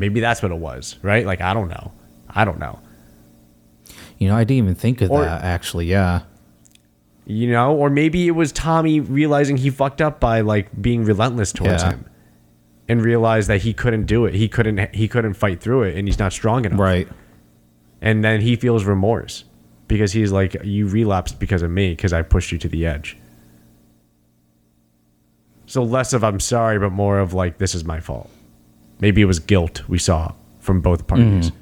Maybe that's what it was, right? Like, I don't know. I don't know. you know, I didn't even think of Or- that actually. Yeah, You know, or maybe it was Tommy realizing he fucked up by like being relentless towards Yeah. him and realized that he couldn't do it. He couldn't he couldn't fight through it and he's not strong enough. right. And then he feels remorse because he's like you relapsed because of me because I pushed you to the edge. So less of I'm sorry but more of like this is my fault. Maybe it was guilt we saw from both parties. Mm-hmm.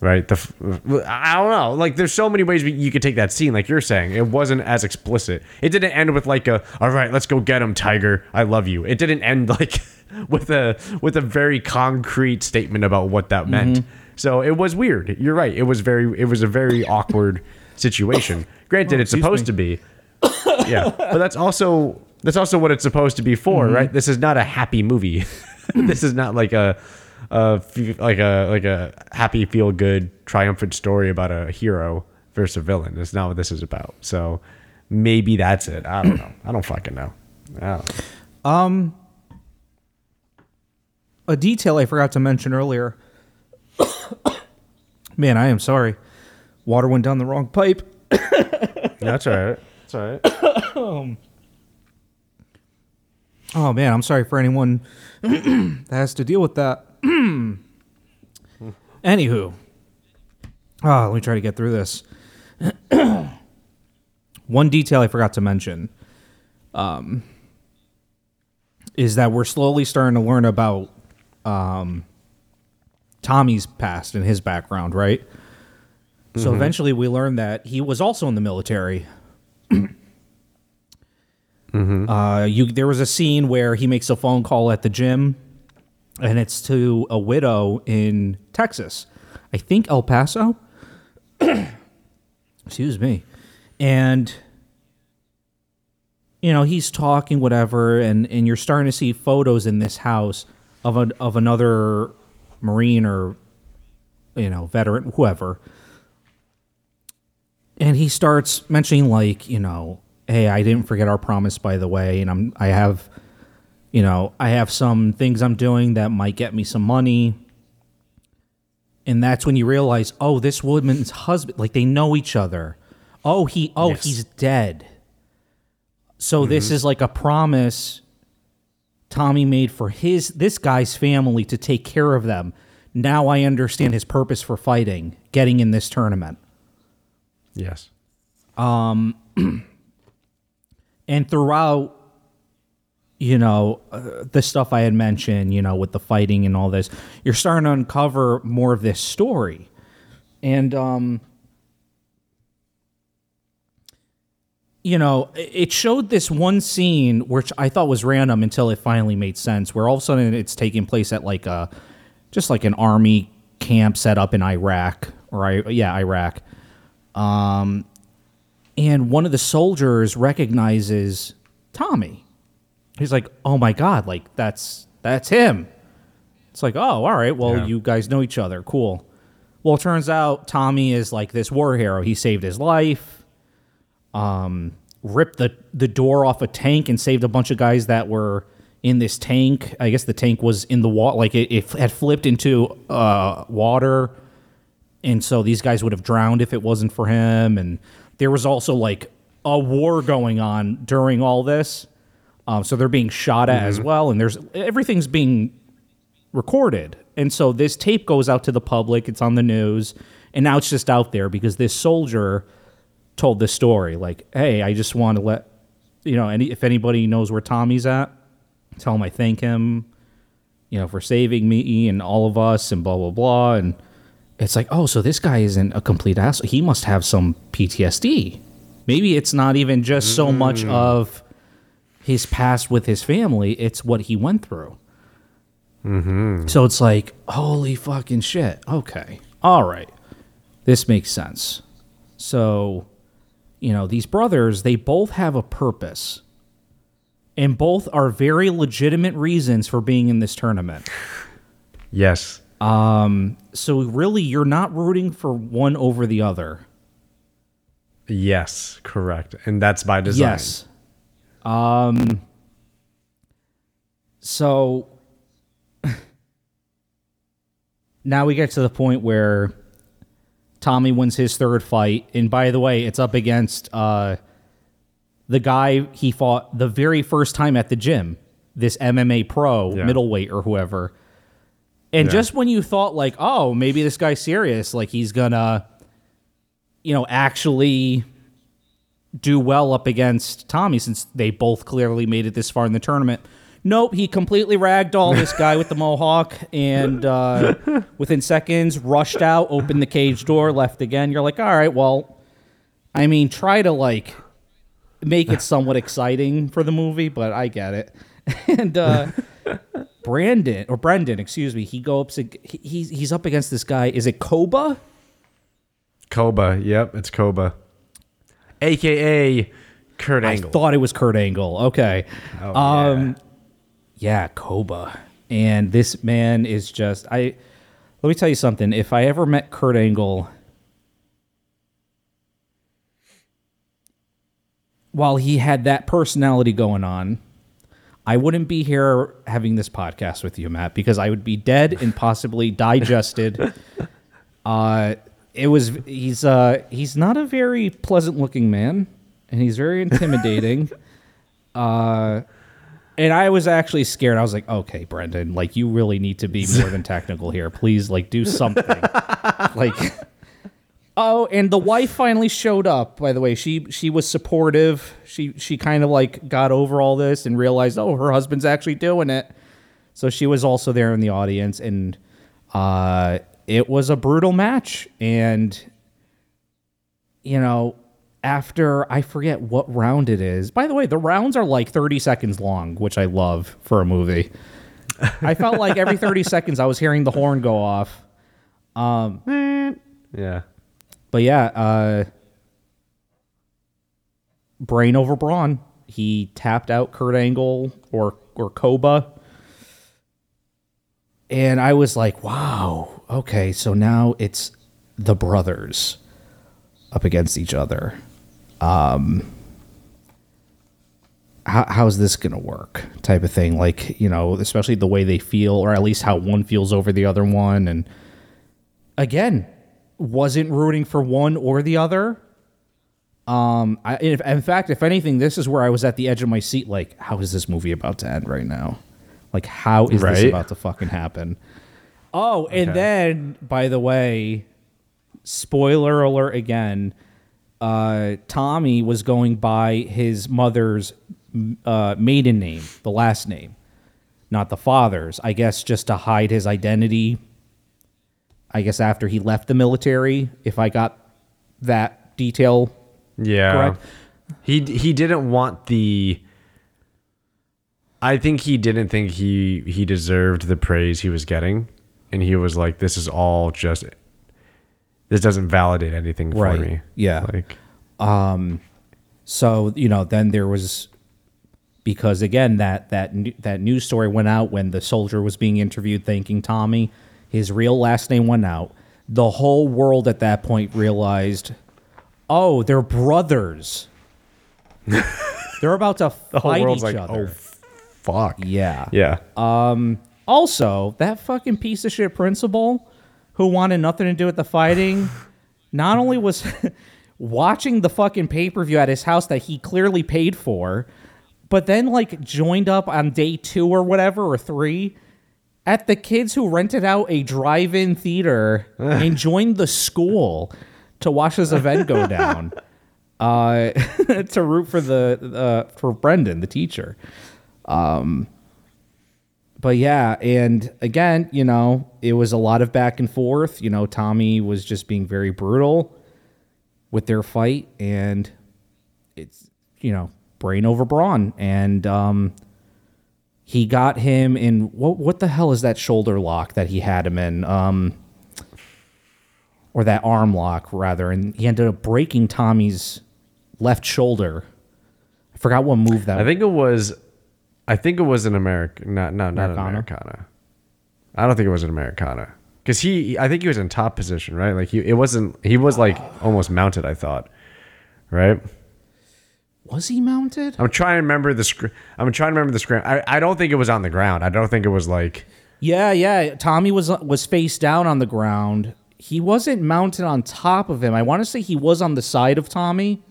Right? The I don't know. Like there's so many ways you could take that scene like you're saying. It wasn't as explicit. It didn't end with like a all right, let's go get him, Tiger. I love you. It didn't end like with a with a very concrete statement about what that meant. Mm-hmm. So it was weird. You're right. It was very it was a very awkward situation. Granted, oh, it's supposed me. to be yeah but that's also that's also what it's supposed to be for mm-hmm. right this is not a happy movie this is not like a, a like a like a happy feel good triumphant story about a hero versus a villain that's not what this is about so maybe that's it i don't know i don't fucking know don't know. Um, a detail I forgot to mention earlier. Man, I am sorry. Water went down the wrong pipe. that's all right that's all right um, Oh man, I'm sorry for anyone that has to deal with that. Anywho, oh, let me try to get through this. One detail I forgot to mention um, is that we're slowly starting to learn about um, Tommy's past and his background, right? So eventually we learn that he was also in the military. Uh, you there was a scene where he makes a phone call at the gym, and it's to a widow in Texas, I think El Paso. Excuse me, and you know he's talking whatever, and and you're starting to see photos in this house of a of another Marine or you know, veteran, whoever. And he starts mentioning like, you know, hey, I didn't forget our promise by the way, and I'm I have you know, I have some things I'm doing that might get me some money. And that's when you realize, oh, this woman's husband, like they know each other. Oh, he oh, Yes. he's dead. So this is like a promise Tommy made for his this guy's family to take care of them. Now I understand his purpose for fighting, getting in this tournament. Yes. Um, and throughout you know uh, the stuff i had mentioned you know with the fighting and all this you're starting to uncover more of this story and um you know it showed this one scene which i thought was random until it finally made sense where all of a sudden it's taking place at like a just like an army camp set up in iraq or I, yeah iraq and one of the soldiers recognizes Tommy. He's like, "Oh my god, like that's that's him." It's like, "Oh, all right. Well, Yeah. you guys know each other. Cool." Well, it turns out Tommy is like this war hero. He saved his life. Um, ripped the the door off a tank and saved a bunch of guys that were in this tank. I guess the tank was in the water, like it, it had flipped into uh, water and so these guys would have drowned if it wasn't for him and there was also like a war going on during all this um, so they're being shot at as well and there's everything's being recorded and so this tape goes out to the public it's on the news and now it's just out there because this soldier told this story like hey i just want to let you know any if anybody knows where tommy's at tell him i thank him you know for saving me and all of us and blah blah blah and it's like, oh, so this guy isn't a complete asshole. He must have some PTSD. Maybe it's not even just so much of his past with his family, it's what he went through. So it's like, holy fucking shit. Okay. All right. This makes sense. So, you know, these brothers, they both have a purpose. And both are very legitimate reasons for being in this tournament. Yes. Um, So really, you're not rooting for one over the other. Yes. Correct. And that's by design. Yes. Um. So now we get to the point where Tommy wins his third fight, and by the way, it's up against uh, the guy he fought the very first time at the gym, this MMA pro, Yeah. middleweight or whoever. And Yeah. just when you thought like, oh, maybe this guy's serious, like he's gonna, you know, actually do well up against Tommy since they both clearly made it this far in the tournament. Nope, he completely ragdolled this guy with the mohawk and uh, within seconds rushed out, opened the cage door, left again. You're like, all right, well, I mean, try to like make it somewhat exciting for the movie, but I get it. and uh, Brandon or Brendan, excuse me, he go up. He's he's up against this guy. Is it Koba? Koba. Yep. It's Koba. AKA Kurt Angle. I thought it was Kurt Angle. Okay. Oh, um yeah. Koba. And this man is just I let me tell you something. If I ever met Kurt Angle while he had that personality going on, I wouldn't be here having this podcast with you, Matt, because I would be dead and possibly digested. uh it was he's uh he's not a very pleasant looking man and he's very intimidating. uh and I was actually scared. I was like, "Okay, Brendan, like you really need to be more than technical here. Please like do something." like Oh, and the wife finally showed up. By the way, she she was supportive. She she kind of like got over all this and realized, oh, her husband's actually doing it. So she was also there in the audience, and uh, it was a brutal match. And you know, after I forget what round it is. By the way, the rounds are like thirty seconds long, which I love for a movie. I felt like every thirty seconds I was hearing the horn go off. yeah. But yeah, uh, brain over brawn. He tapped out Kurt Angle or or Koba. and I was like, wow, okay, so now it's the brothers up against each other. Um, how, how's this gonna work? Type of thing, like you know, especially the way they feel, or at least how one feels over the other one, and again, wasn't rooting for one or the other. Um, I, in, in fact, if anything, this is where I was at the edge of my seat. Like, how is this movie about to end right now? Like, how is this about to fucking happen? Oh, and Okay. then, by the way, spoiler alert again. Uh, Tommy was going by his mother's m- uh, maiden name, the last name, not the father's. I guess just to hide his identity. I guess after he left the military, if I got that detail Yeah. Correct. He he didn't want the I think he didn't think he he deserved the praise he was getting and he was like this is all just this doesn't validate anything for Right. me. Yeah. Like um, So you know, then there was because again that that that news story went out when the soldier was being interviewed, thanking Tommy. His real last name went out. The whole world at that point realized, oh, they're brothers. they're about to the whole fight world's each like other. oh fuck. yeah. Yeah. Also, that fucking piece of shit principal who wanted nothing to do with the fighting, not only was watching the fucking pay per view at his house that he clearly paid for, but then like joined up on day two or whatever or three at the kids who rented out a drive in theater and joined the school to watch this event go down. Uh, to root for the uh, for Brendan, the teacher but yeah, and again, you know, it was a lot of back and forth. You know, Tommy was just being very brutal with their fight, and it's you know brain over brawn, and um, he got him in what what the hell is that shoulder lock that he had him in, um, or that arm lock rather, and he ended up breaking Tommy's left shoulder. I forgot what move that. I think it was I think it was an American not no not an Americana? Americana. I don't think it was an Americana. Cuz he I think he was in top position, right? Like he it wasn't he was like almost mounted, I thought. Right? was he mounted? I'm trying to remember the scr- I'm trying to remember the screen. I, I don't think it was on the ground. I don't think it was like Yeah, yeah. Tommy was was face down on the ground. He wasn't mounted on top of him. I want to say he was on the side of Tommy,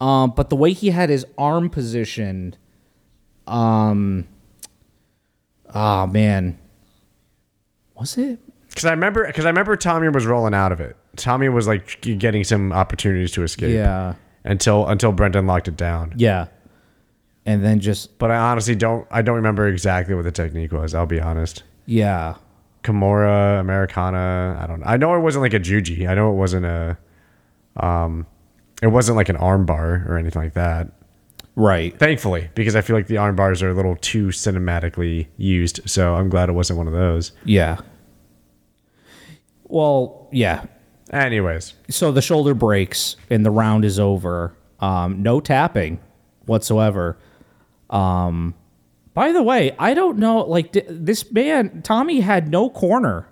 um, but the way he had his arm positioned, um, oh man, was it? cuz I remember cuz I remember Tommy was rolling out of it. Tommy was like getting some opportunities to escape. Yeah, Until until Brendan locked it down. yeah. And then just But I honestly don't I don't remember exactly what the technique was, I'll be honest. yeah, Kimura, Americana. I don't know. I know it wasn't like a juji. I know it wasn't a, um, it wasn't like an armbar or anything like that. Right. Thankfully, because I feel like the arm bars are a little too cinematically used. So I'm glad it wasn't one of those. Yeah. Well, yeah. Anyways, so the shoulder breaks and the round is over. Um, no tapping whatsoever. Um, by the way, I don't know. Like d- this man, Tommy had no corner.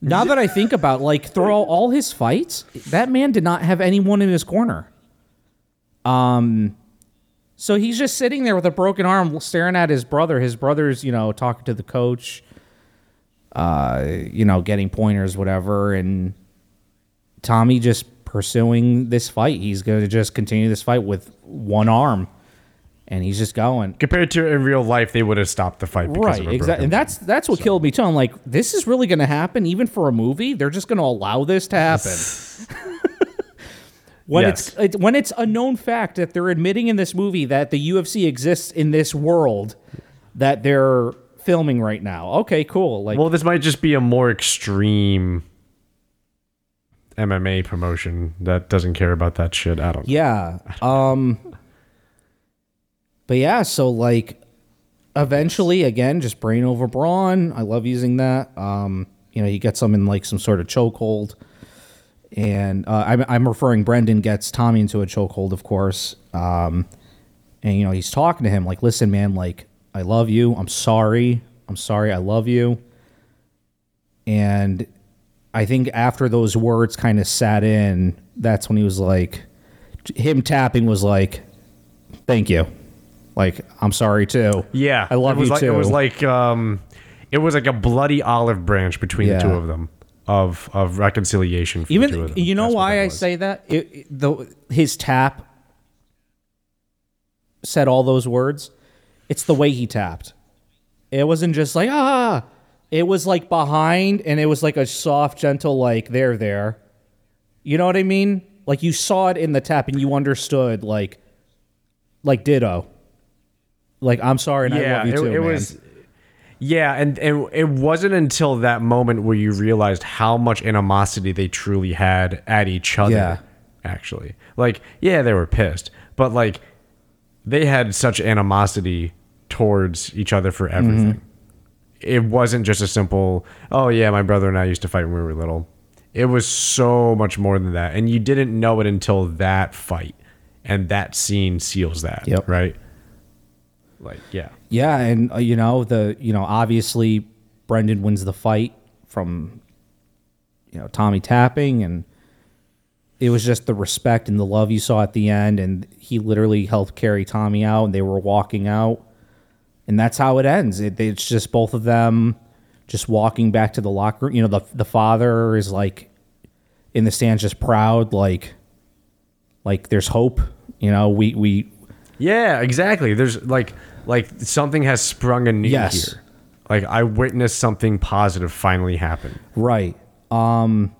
Now that I think about, like, through all his fights, that man did not have anyone in his corner. Um, so he's just sitting there with a broken arm, staring at his brother. His brother's, you know, talking to the coach you know, getting pointers, whatever, and Tommy just pursuing this fight. He's going to just continue this fight with one arm, and he's just going. compared to in real life, they would have stopped the fight. Because Right, of a exactly, and that's that's what killed me too. I'm like, this is really going to happen, even for a movie. They're just going to allow this to happen. when Yes. it's, it's when it's a known fact that they're admitting in this movie that the UFC exists in this world that they're filming right now. Okay, cool. Like, Well, this might just be a more extreme MMA promotion that doesn't care about that shit. I don't. Yeah. Um But yeah, so like eventually again just brain over brawn. I love using that. Um you know, you get them in like some sort of chokehold. And uh, I'm, I'm referring Brendan gets Tommy into a chokehold, of course. Um, and you know he's talking to him like, "Listen, man, like I love you. I'm sorry. I'm sorry. I love you. And I think after those words kind of sat in, that's when he was like, him tapping was like, thank you. Like, I'm sorry too. Yeah, I love it was you like, too. It was like um, it was like a bloody olive branch between the two of them of of reconciliation. For the two of Even you know That's why I say that? It, it- the his tap said all those words. It's the way he tapped. It wasn't just like ah. It was like behind, and it was like a soft, gentle like there, there. You know what I mean? Like you saw it in the tap, and you understood like, like ditto. Like I'm sorry, and I yeah, love you it, too, it man. was. Yeah, and, and it wasn't until that moment where you realized how much animosity they truly had at each other. Yeah. Actually, like, yeah, they were pissed, but like, they had such animosity towards each other for Mm-hmm. everything. It wasn't just a simple, oh yeah, my brother and I used to fight when we were little. It was so much more than that, and you didn't know it until that fight, and that scene seals that. Yep. Right. Like, yeah. Yeah, and uh, you know the you know obviously Brendan wins the fight from you know Tommy tapping, and it was just the respect and the love you saw at the end, and he literally helped carry Tommy out, and they were walking out, and that's how it ends. It, it's just both of them just walking back to the locker room. You know the the father is like in the stands, just proud, like like there's hope. You know we we Yeah, exactly. There's like like something has sprung anew Yes. here. Like I witnessed something positive finally happen. Right. Um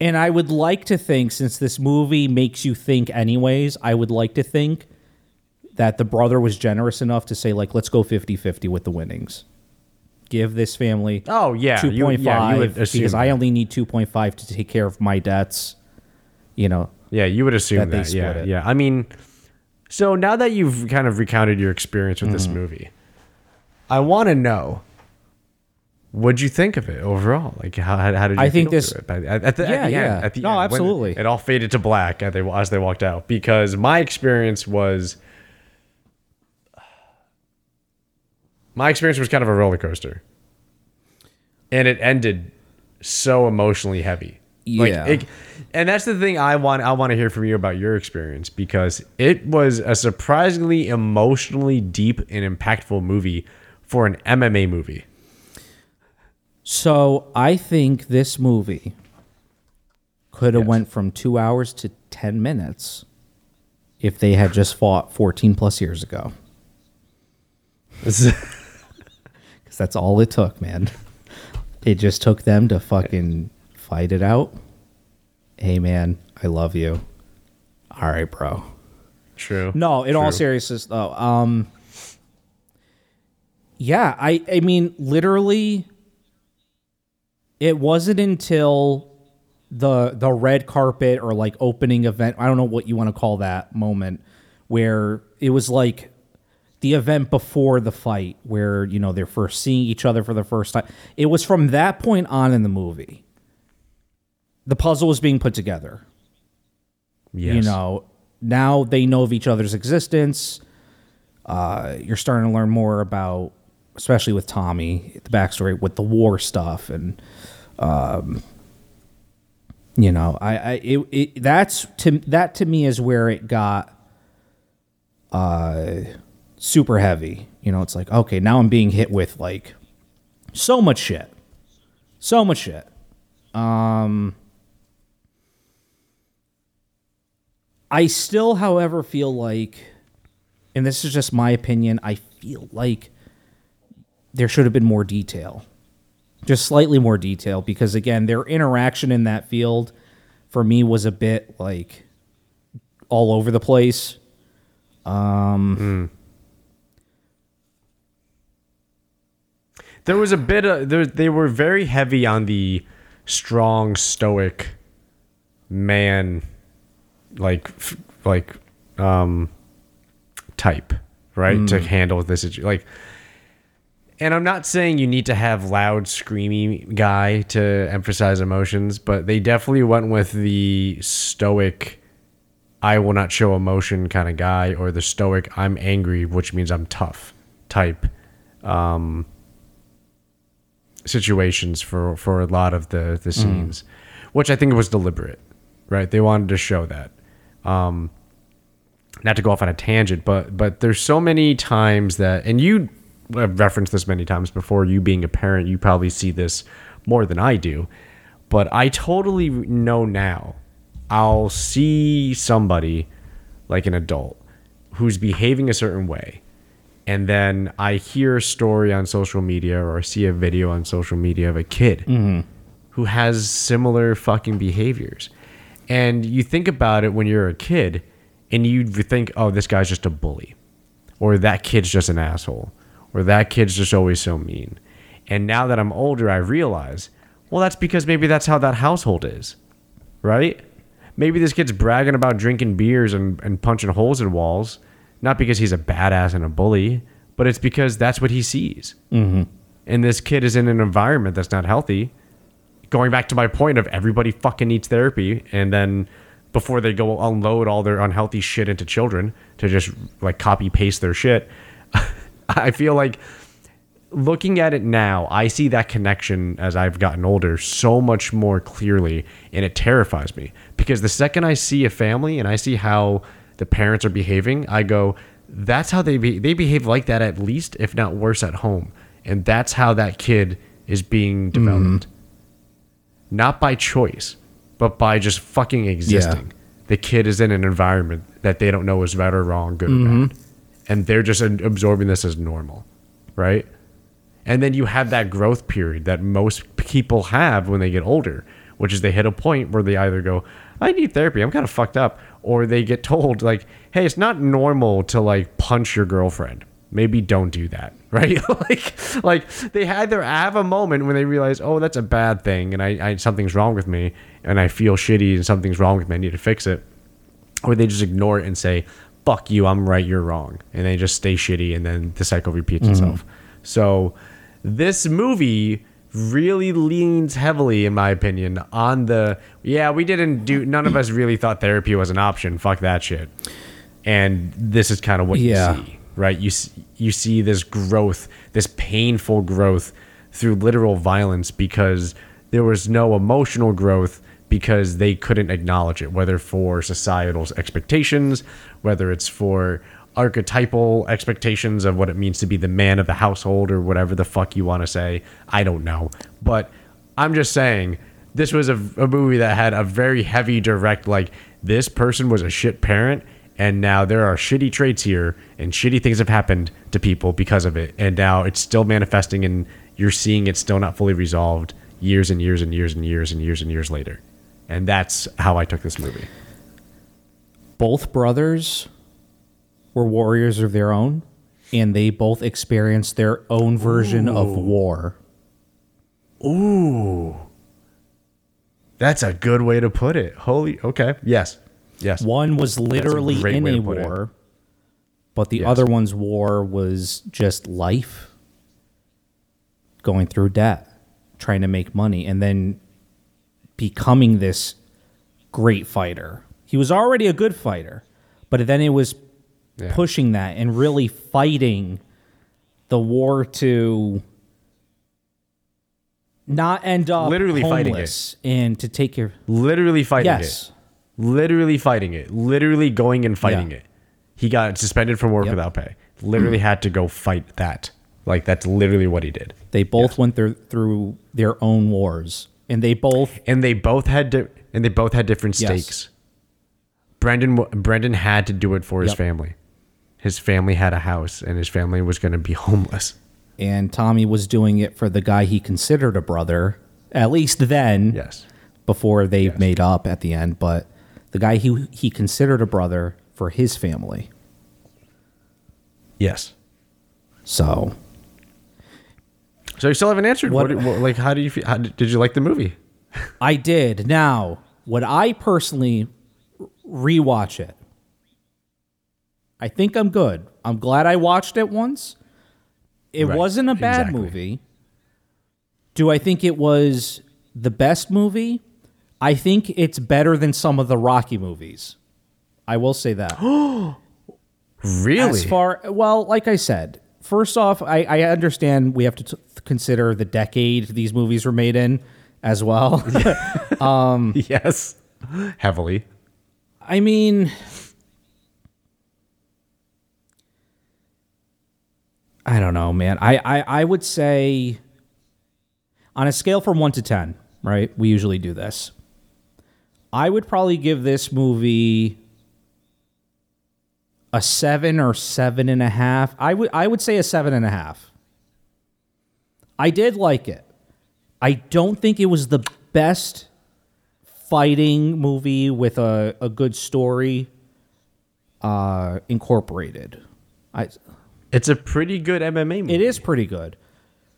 and I would like to think since this movie makes you think anyways, I would like to think that the brother was generous enough to say like let's go 50-50 with the winnings. Give this family Oh yeah, 2.5 you, yeah, you would assume because I that. only need 2.5 to take care of my debts. You know. yeah, you would assume that they that. Yeah, split it. yeah. I mean, so now that you've kind of recounted your experience with Mm-hmm. this movie, I want to know. What'd you think of it overall? Like, how, how, did you I think feel this- through it? At, at, at the, Yeah, at the yeah. end, at the No, end, when absolutely. It all faded to black as they as they walked out because my experience was my experience was kind of a roller coaster, and it ended so emotionally heavy. Yeah. it, and that's the thing I want. I want to hear from you about your experience because it was a surprisingly emotionally deep and impactful movie for an MMA movie. So I think this movie could have went from two hours to ten minutes if they had just fought fourteen plus years ago. Because that's all it took, man. It just took them to fucking fight it out. Hey, man, I love you. All right, bro. True. No, in all seriousness though, um yeah, I I mean literally it wasn't until the the red carpet or like opening event, I don't know what you want to call that moment where it was like the event before the fight where you know they're first seeing each other for the first time. It was from that point on in the movie. The puzzle is being put together. Yes. you know now they know of each other's existence. Uh, you're starting to learn more about especially with tommy the backstory with the war stuff and um, you know i, I it, it that's to that to me is where it got uh super heavy. You know it's like okay now i'm being hit with like so much shit. So much shit I still, however, feel like, and this is just my opinion, I feel like there should have been more detail. Just slightly more detail because, again, their interaction in that field for me was a bit like all over the place. Um, hmm. There was a bit of there, they were very heavy on the strong stoic man like f- like um type, right? To handle this situ- like and I'm not saying you need to have loud screamy guy to emphasize emotions, but they definitely went with the stoic I will not show emotion kind of guy or the stoic I'm angry, which means I'm tough type um, situations for for a lot of the the scenes, which I think was deliberate. Right, they wanted to show that. Um, not to go off on a tangent, but but there's so many times that, and you have referenced this many times before. You being a parent, you probably see this more than I do. But I totally know now. I'll see somebody, like an adult, who's behaving a certain way, and then I hear a story on social media or I see a video on social media of a kid who has similar fucking behaviors. And you think about it when you're a kid and you think, oh, this guy's just a bully, or that kid's just an asshole, or that kid's just always so mean. And now that I'm older, I realize, well, that's because maybe that's how that household is, right? Maybe this kid's bragging about drinking beers and, and punching holes in walls, not because he's a badass and a bully, but it's because that's what he sees. Mm-hmm. And this kid is in an environment that's not healthy. Going back to my point of everybody fucking needs therapy, and then before they go unload all their unhealthy shit into children to just like copy paste their shit, I feel like looking at it now, I see that connection as I've gotten older so much more clearly, and it terrifies me. Because the second I see a family and I see how the parents are behaving, I go, "That's how they be- they behave like that at least, if not worse, at home," and that's how that kid is being developed, mm. Not by choice, but by just fucking existing. The kid is in an environment that they don't know is right or wrong, good or mm-hmm. bad, and they're just absorbing this as normal, right? And then you have that growth period that most people have when they get older, which is they hit a point where they either go, I need therapy, I'm kind of fucked up, or they get told, like, hey, it's not normal to like punch your girlfriend. Maybe don't do that, right? like, like they either have a moment when they realize, oh, that's a bad thing, and I, I something's wrong with me, and I feel shitty, and something's wrong with me, I need to fix it, or they just ignore it and say, fuck you, I'm right, you're wrong. And they just stay shitty and then the cycle repeats mm-hmm. itself. So this movie really leans heavily, in my opinion, on the yeah, we didn't do none of us really thought therapy was an option. Fuck that shit. And this is kind of what Yeah. you see, right? You you see this growth, this painful growth through literal violence because there was no emotional growth because they couldn't acknowledge it, whether for societal expectations, whether it's for archetypal expectations of what it means to be the man of the household or whatever the fuck you want to say. I don't know. But I'm just saying this was a, a movie that had a very heavy direct like this person was a shit parent and now there are shitty traits here and shitty things have happened to people because of it. And now it's still manifesting and you're seeing it still not fully resolved years and years and years and years and years and years later. And that's how i took this movie. Both brothers were warriors of their own, and they both experienced their own version of war. Ooh. That's a good way to put it. Holy okay yes yes One was literally great in a war, but the Yes. other one's war was just life, going through debt, trying to make money, and then becoming this great fighter. He was already a good fighter, but then it was Yeah. pushing that and really fighting the war to not end up Literally fighting it. and to take your literally fighting yes. it literally fighting it literally going and fighting Yeah. it he got suspended from work Yep. without pay literally had to go fight that like that's literally what he did They both went through through their own wars, and they both and they both had di- and they both had different Yes. stakes brendan brendan had to do it for his Yep. family his family had a house and his family was going to be homeless and Tommy was doing it for the guy he considered a brother, at least then. yes Before they Yes. made up at the end, but the guy he he considered a brother for his family. yes So so you still haven't answered what, What- what like how do you feel how, did did you like the movie I did. Now, would I personally rewatch it? I think I'm good. I'm glad I watched it once. It Right, wasn't a bad exactly. movie. Do I think it was the best movie? I think it's better than some of the Rocky movies. I will say that. really As far well, like I said, first off, I, I understand we have to t- consider the decade these movies were made in as well. Um, yes, heavily. I mean, I don't know, man. I, I, I would say on a scale from one to 10, right? We usually do this. I would probably give this movie a seven or seven and a half. I would I would say a seven and a half. I did like it. I don't think it was the best fighting movie with a, a good story uh, incorporated. I, It's a pretty good MMA movie. it is pretty good.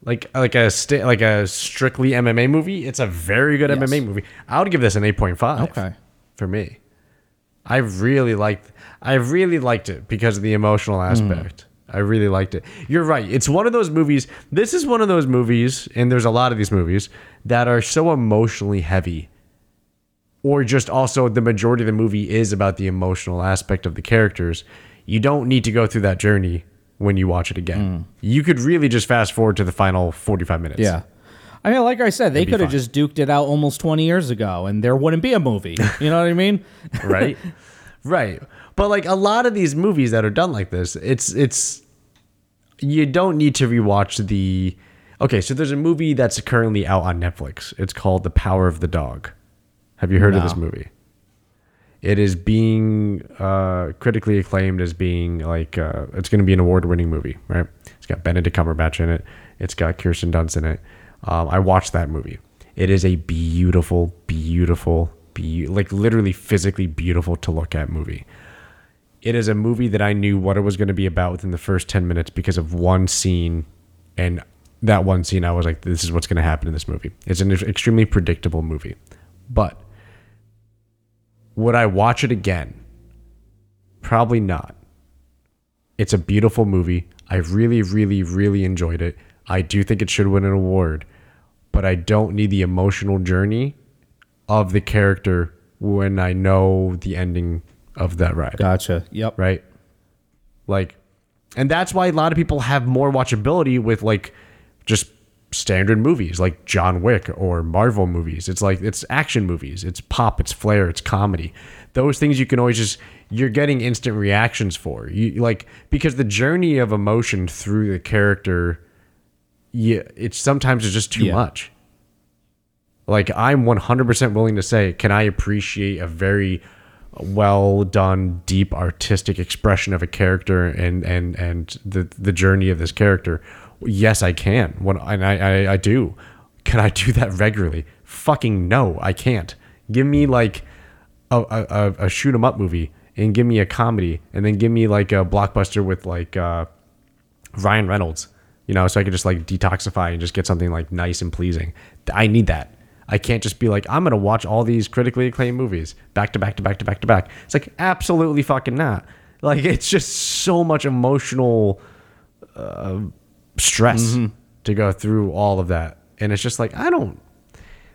Like like a sta- like a strictly MMA movie. It's a very good Yes. MMA movie. I would give this an eight point five. Okay. for me, I really liked. I really liked it because of the emotional hmm. aspect. I really liked it. You're right. It's one of those movies. This is one of those movies, and there's a lot of these movies that are so emotionally heavy, or just also the majority of the movie is about the emotional aspect of the characters. You don't need to go through that journey when you watch it again. Mm. You could really just fast forward to the final 45 minutes. Yeah. I mean, like I said, they could have just duked it out almost 20 years ago and there wouldn't be a movie. You know what I mean? right right but like a lot of these movies that are done like this it's it's you don't need to rewatch the okay so there's a movie that's currently out on netflix it's called the power of the dog have you heard of this movie it is being uh, critically acclaimed as being like uh, it's going to be an award-winning movie right? It's got benedict cumberbatch in it. It's got kirsten dunst in it. Um, i watched that movie. It is a beautiful beautiful be like literally physically beautiful to look at movie. It is a movie that i knew what it was going to be about within the first 10 minutes because of one scene and that one scene i was like this is what's going to happen in this movie. It's an extremely predictable movie. But would I watch it again? Probably not. It's a beautiful movie. I really, really, really enjoyed it. I do think it should win an award, but I don't need the emotional journey of the character when I know the ending of that ride Gotcha. Yep. right? Like, and that's why a lot of people have more watchability with like just standard movies like John Wick or Marvel movies. It's like it's action movies, it's pop, it's flair, it's comedy. Those things you can always just you're getting instant reactions for. You like because the journey of emotion through the character, yeah, it's sometimes it's just too Yeah. much. Like I'm 100% willing to say, can I appreciate a very well done, deep artistic expression of a character and and and the the journey of this character? Yes, I can. When and I I, I do. Can I do that regularly? Fucking no, I can't. Give me like a a, a, shoot 'em up movie and give me a comedy and then give me like a blockbuster with like uh Ryan Reynolds, you know, so I could just like detoxify and just get something like nice and pleasing. I need that. I can't just be like, I'm gonna watch all these critically acclaimed movies back to back to back to back to back. It's like absolutely fucking not. Like it's just so much emotional uh, stress mm-hmm. to go through all of that, and it's just like I don't.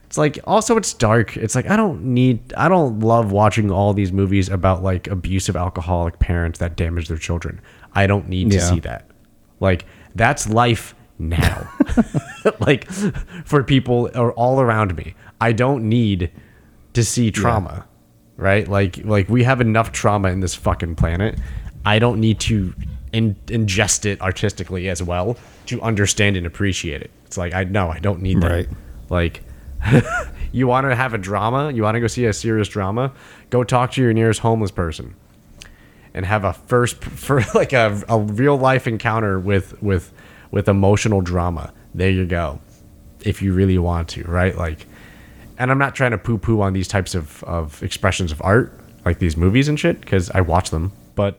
It's like also it's dark. It's like I don't need I don't love watching all these movies about like abusive alcoholic parents that damage their children. I don't need to Yeah. see that. Like that's life now. like for people or all around me. I don't need to see trauma. Right? Like like we have enough trauma in this fucking planet. I don't need to in, ingest it artistically as well to understand and appreciate it. It's like I no, I don't need that. Right. Like you want to have a drama, you want to go see a serious drama, go talk to your nearest homeless person and have a first for like a, a real life encounter with with with emotional drama. There you go. If you really want to, right? Like and I'm not trying to poo poo on these types of, of expressions of art, like these movies and shit, because I watch them. But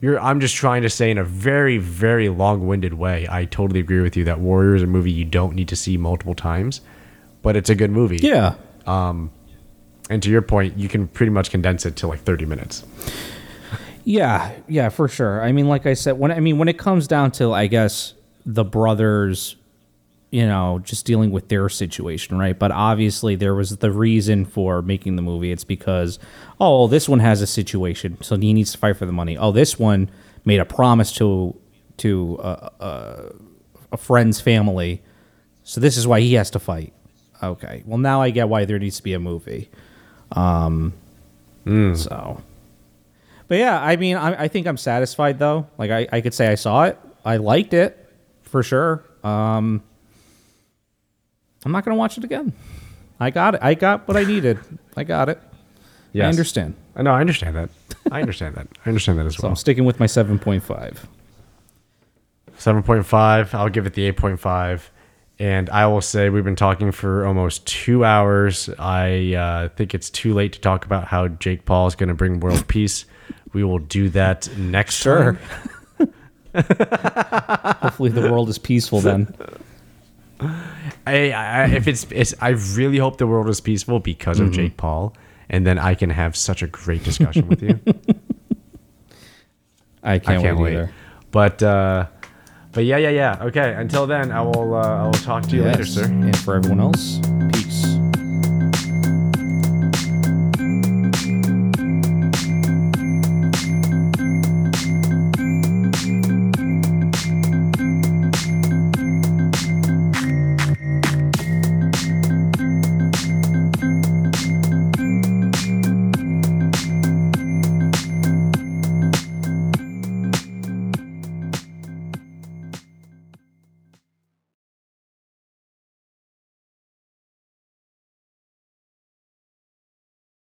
you're I'm just trying to say in a very, very long winded way, I totally agree with you that Warrior is a movie you don't need to see multiple times, but it's a good movie. Yeah. Um, And to your point, you can pretty much condense it to like 30 minutes. Yeah, yeah, for sure. I mean, like I said, when I mean when it comes down to, I guess the brothers, you know, just dealing with their situation, right? But obviously, there was the reason for making the movie. It's because, oh, this one has a situation, so he needs to fight for the money. Oh, this one made a promise to to a, a, a friend's family, so this is why he has to fight. Okay, well now I get why there needs to be a movie. Um, so, but yeah, I mean, I, I think I'm satisfied though. Like I, I could say I saw it, I liked it for sure. Um, I'm not gonna watch it again. I got it. I got what I needed. I got it. I understand. I know. I understand that. I understand that. I understand that as So well. I'm sticking with my 7.5. Seven point five. I'll give it the eight point five. And I will say we've been talking for almost two hours. I uh, think it's too late to talk about how Jake Paul is going to bring world peace. We will do that next Sure. Hopefully the world is peaceful then. I, I, if it's, it's, I really hope the world is peaceful because of Jake Paul, and then I can have such a great discussion with you. I can't, I can't wait, wait. But uh, but yeah, yeah, yeah. Okay. Until then, I will uh, I will talk to you later, sir. And for everyone else,